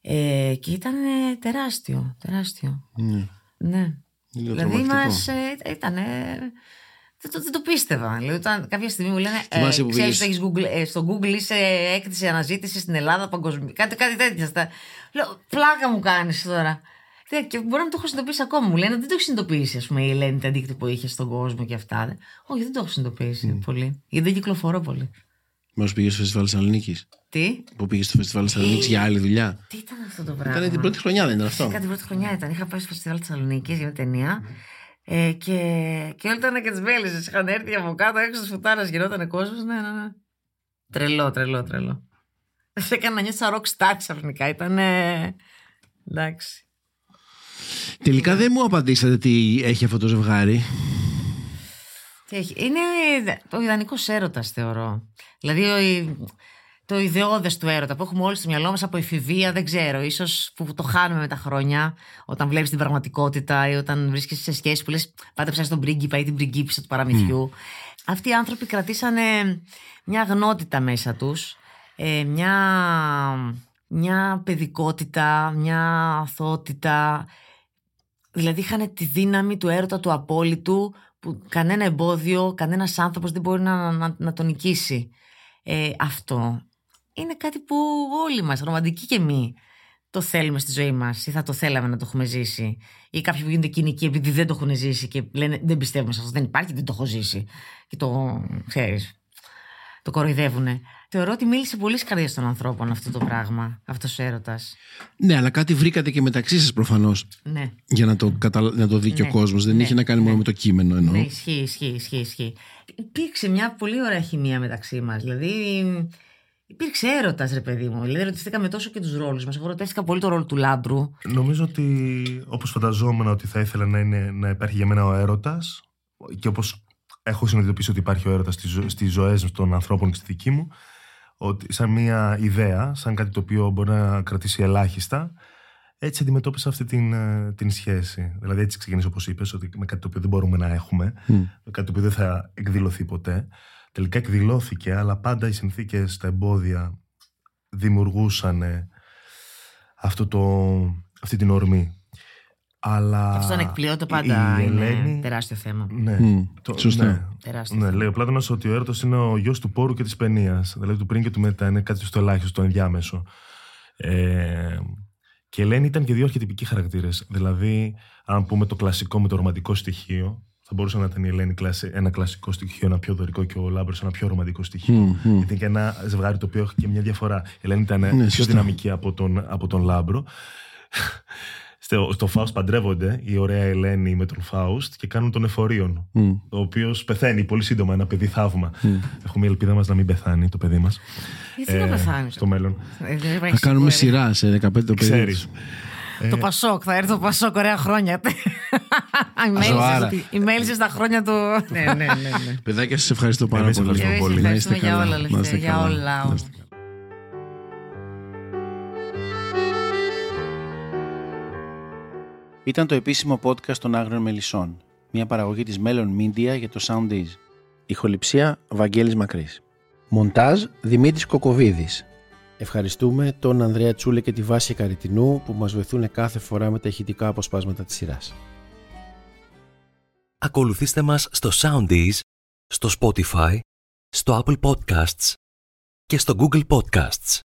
Ε, και ήταν ε, τεράστιο, τεράστιο. Ναι. Ναι. Λίγο Δηλαδή τρομακτικό. μας ε, ήταν. δεν, το, δεν το πίστευα. Δηλαδή, όταν κάποια στιγμή μου λένε. Ε, Θυμάσαι που ξέρεις, πήγες- έχεις Google, ε, στο Google είσαι έκθεση αναζήτηση στην Ελλάδα παγκοσμίω. Κάτι, κάτι τέτοια. Στα... Λέω, πλάκα μου κάνεις τώρα. Τε- Και μπορεί να μην το έχω συνειδητοποιήσει ακόμα. Μου λένε δεν το έχεις συνειδητοποιήσει, ας πούμε, η Ελένη την αντίκτυπο που είχε στον κόσμο και αυτά. Όχι, δεν το έχω συνειδητοποιήσει πολύ. Γιατί δεν κυκλοφορώ πολύ. Μήπω πήγε στο φεστιβάλ Θεσσαλονίκης; Τι, Που πήγε στο φεστιβάλ Θεσσαλονίκης για άλλη δουλειά; τι ήταν αυτό το πράγμα; Ήταν την πρώτη χρονιά, δεν ήταν αυτό; Φυσικά την πρώτη χρονιά ήταν. Είχα πάει στο φεστιβάλ Θεσσαλονίκης για μια ταινία. Ε, και, και όλοι ήταν και τις μέλισσες. Είχαν έρθει από κάτω έξω της φουτάρας, γινόταν κόσμος. Ναι, ναι, ναι. Τρελό, τρελό, τρελό. Σε έκανα να νιώθω σαν rock star ξαφνικά. Ήταν. εντάξει. Τελικά δεν μου απαντήσατε τι έχει αυτό το ζευγάρι. Τι έχει. Είναι το ιδανικό έρωτας, θεωρώ. Δηλαδή, ο- το ιδεώδες του έρωτα που έχουμε όλοι στο μυαλό μας από εφηβεία, δεν ξέρω. ίσως που το χάνουμε με τα χρόνια, όταν βλέπεις την πραγματικότητα ή όταν βρίσκεσαι σε σχέση που λες πάτε ψάξει τον πρίγκιπα ή την πριγκίπισσα του παραμυθιού. Αυτοί οι άνθρωποι κρατήσανε μια γνότητα μέσα τους, ε, μια, μια παιδικότητα, μια αθωότητα. Δηλαδή είχαν τη δύναμη του έρωτα του απόλυτου που κανένα εμπόδιο, κανένας άνθρωπος δεν μπορεί να, να, να τον νικήσει. Ε, αυτό είναι κάτι που όλοι μας, ρομαντικοί και εμείς, το θέλουμε στη ζωή μας ή θα το θέλαμε να το έχουμε ζήσει. Ή κάποιοι που γίνονται κοινικοί επειδή δεν το έχουν ζήσει και λένε δεν πιστεύουμε σε αυτό, δεν υπάρχει, δεν το έχω ζήσει. Και το, ξέρεις, το κοροϊδεύουνε. Θεωρώ ότι μίλησε πολύ στις καρδιές των ανθρώπων αυτό το πράγμα, αυτός ο έρωτας. Ναι, αλλά κάτι βρήκατε και μεταξύ σας προφανώς Ναι. για να το, καταλα... να το δει και ο Ναι, κόσμος. Δεν ναι, είχε να κάνει μόνο ναι. με το κείμενο εννοώ. Ναι, ισχύει, ισχύει, ισχύει, ισχύει. Υπήρξε μια πολύ ωραία χημεία μεταξύ μας. Δηλαδή, υπήρξε έρωτας, ρε παιδί μου. Δηλαδή, ρωτηθήκαμε τόσο και τους ρόλους μας. Εγώ ρωτήθηκα πολύ το ρόλο του λάμπρου. Νομίζω ότι όπως φανταζόμουν ότι θα ήθελα να, είναι, να υπάρχει για μένα ο έρωτας και όπως έχω συνειδητοποιήσει ότι υπάρχει ο έρωτας στις, ζω- στις ζωές των ανθρώπων και στη δική μου ότι σαν μια ιδέα, σαν κάτι το οποίο μπορεί να κρατήσει ελάχιστα έτσι αντιμετώπισα αυτή την, ε, την σχέση. Δηλαδή έτσι ξεκίνησε όπως είπες ότι με κάτι το οποίο δεν μπορούμε να έχουμε Μμ. με κάτι το οποίο δεν θα εκδηλωθεί ποτέ. Τελικά εκδηλώθηκε, αλλά πάντα οι συνθήκες, τα εμπόδια δημιουργούσαν ε, αυτό το, αυτή την ορμή. Αλλά Αυτό ήταν εκπληώτο πάντα. η είναι Ελένη- τεράστιο θέμα. Ναι, Μμ, το- σωστά. ναι. Τεράστιο Ναι, θέμα. λέει ο Πλάτωνας ότι ο έρωτας είναι ο γιος του Πόρου και της Πενίας. Δηλαδή του πριν και του μετά. Είναι κάτι στο ελάχιστο, το ενδιάμεσο. Ε, και η Ελένη ήταν και δύο αρχετυπικοί χαρακτήρες. Δηλαδή, αν πούμε το κλασικό με το ρομαντικό στοιχείο, Θα μπορούσε να ήταν η Ελένη κλασι- ένα κλασικό στοιχείο, ένα πιο δωρικό και ο Λάμπρος ένα πιο ρομαντικό στοιχείο. Γιατί είναι και ένα ζευγάρι το οποίο έχει και μια διαφορά. Η Ελένη ήταν πιο Ναι, σωστά. δυναμική από τον, από τον Λάμπρο. Στο, στο Φάουστ παντρεύονται η ωραία Ελένη με τον Φάουστ και κάνουν τον Εφορίον. Ο οποίος πεθαίνει πολύ σύντομα, ένα παιδί θαύμα. Έχουμε η ελπίδα μας να μην πεθάνει το παιδί μας. Γιατί να πεθάνει; Στο μέλλον. Θα κάνουμε σειρά σε 15 το παιδί. Ξέρεις. Το Πασόκ, θα έρθει το Πασόκ, ωραία χρόνια. Η Ζωάρα. μέλισσε- Η μέλισσε στα χρόνια του. Ναι, ναι, ναι. ναι. Παιδάκια, σας ευχαριστώ πάρα Εμείς πολύ. ευχαριστούμε Εμείς πολύ. Να ευχαριστούμε είστε για καλά. όλα, Να είστε Λευτέρη, για καλά. όλα. Ήταν το επίσημο podcast των Άγριων Μελισσών, μια παραγωγή της Melon Media για το Soundees. Ηχοληψία Βαγγέλης Μακρύς. Μοντάζ Δημήτρης Κοκοβίδης. Ευχαριστούμε τον Ανδρέα Τσούλε και τη Βάση Καριτινού που μας βοηθούν κάθε φορά με τα ηχητικά αποσπάσματα της σειράς. Ακολουθήστε μας στο Soundees, στο Spotify, στο Apple Podcasts και στο Google Podcasts.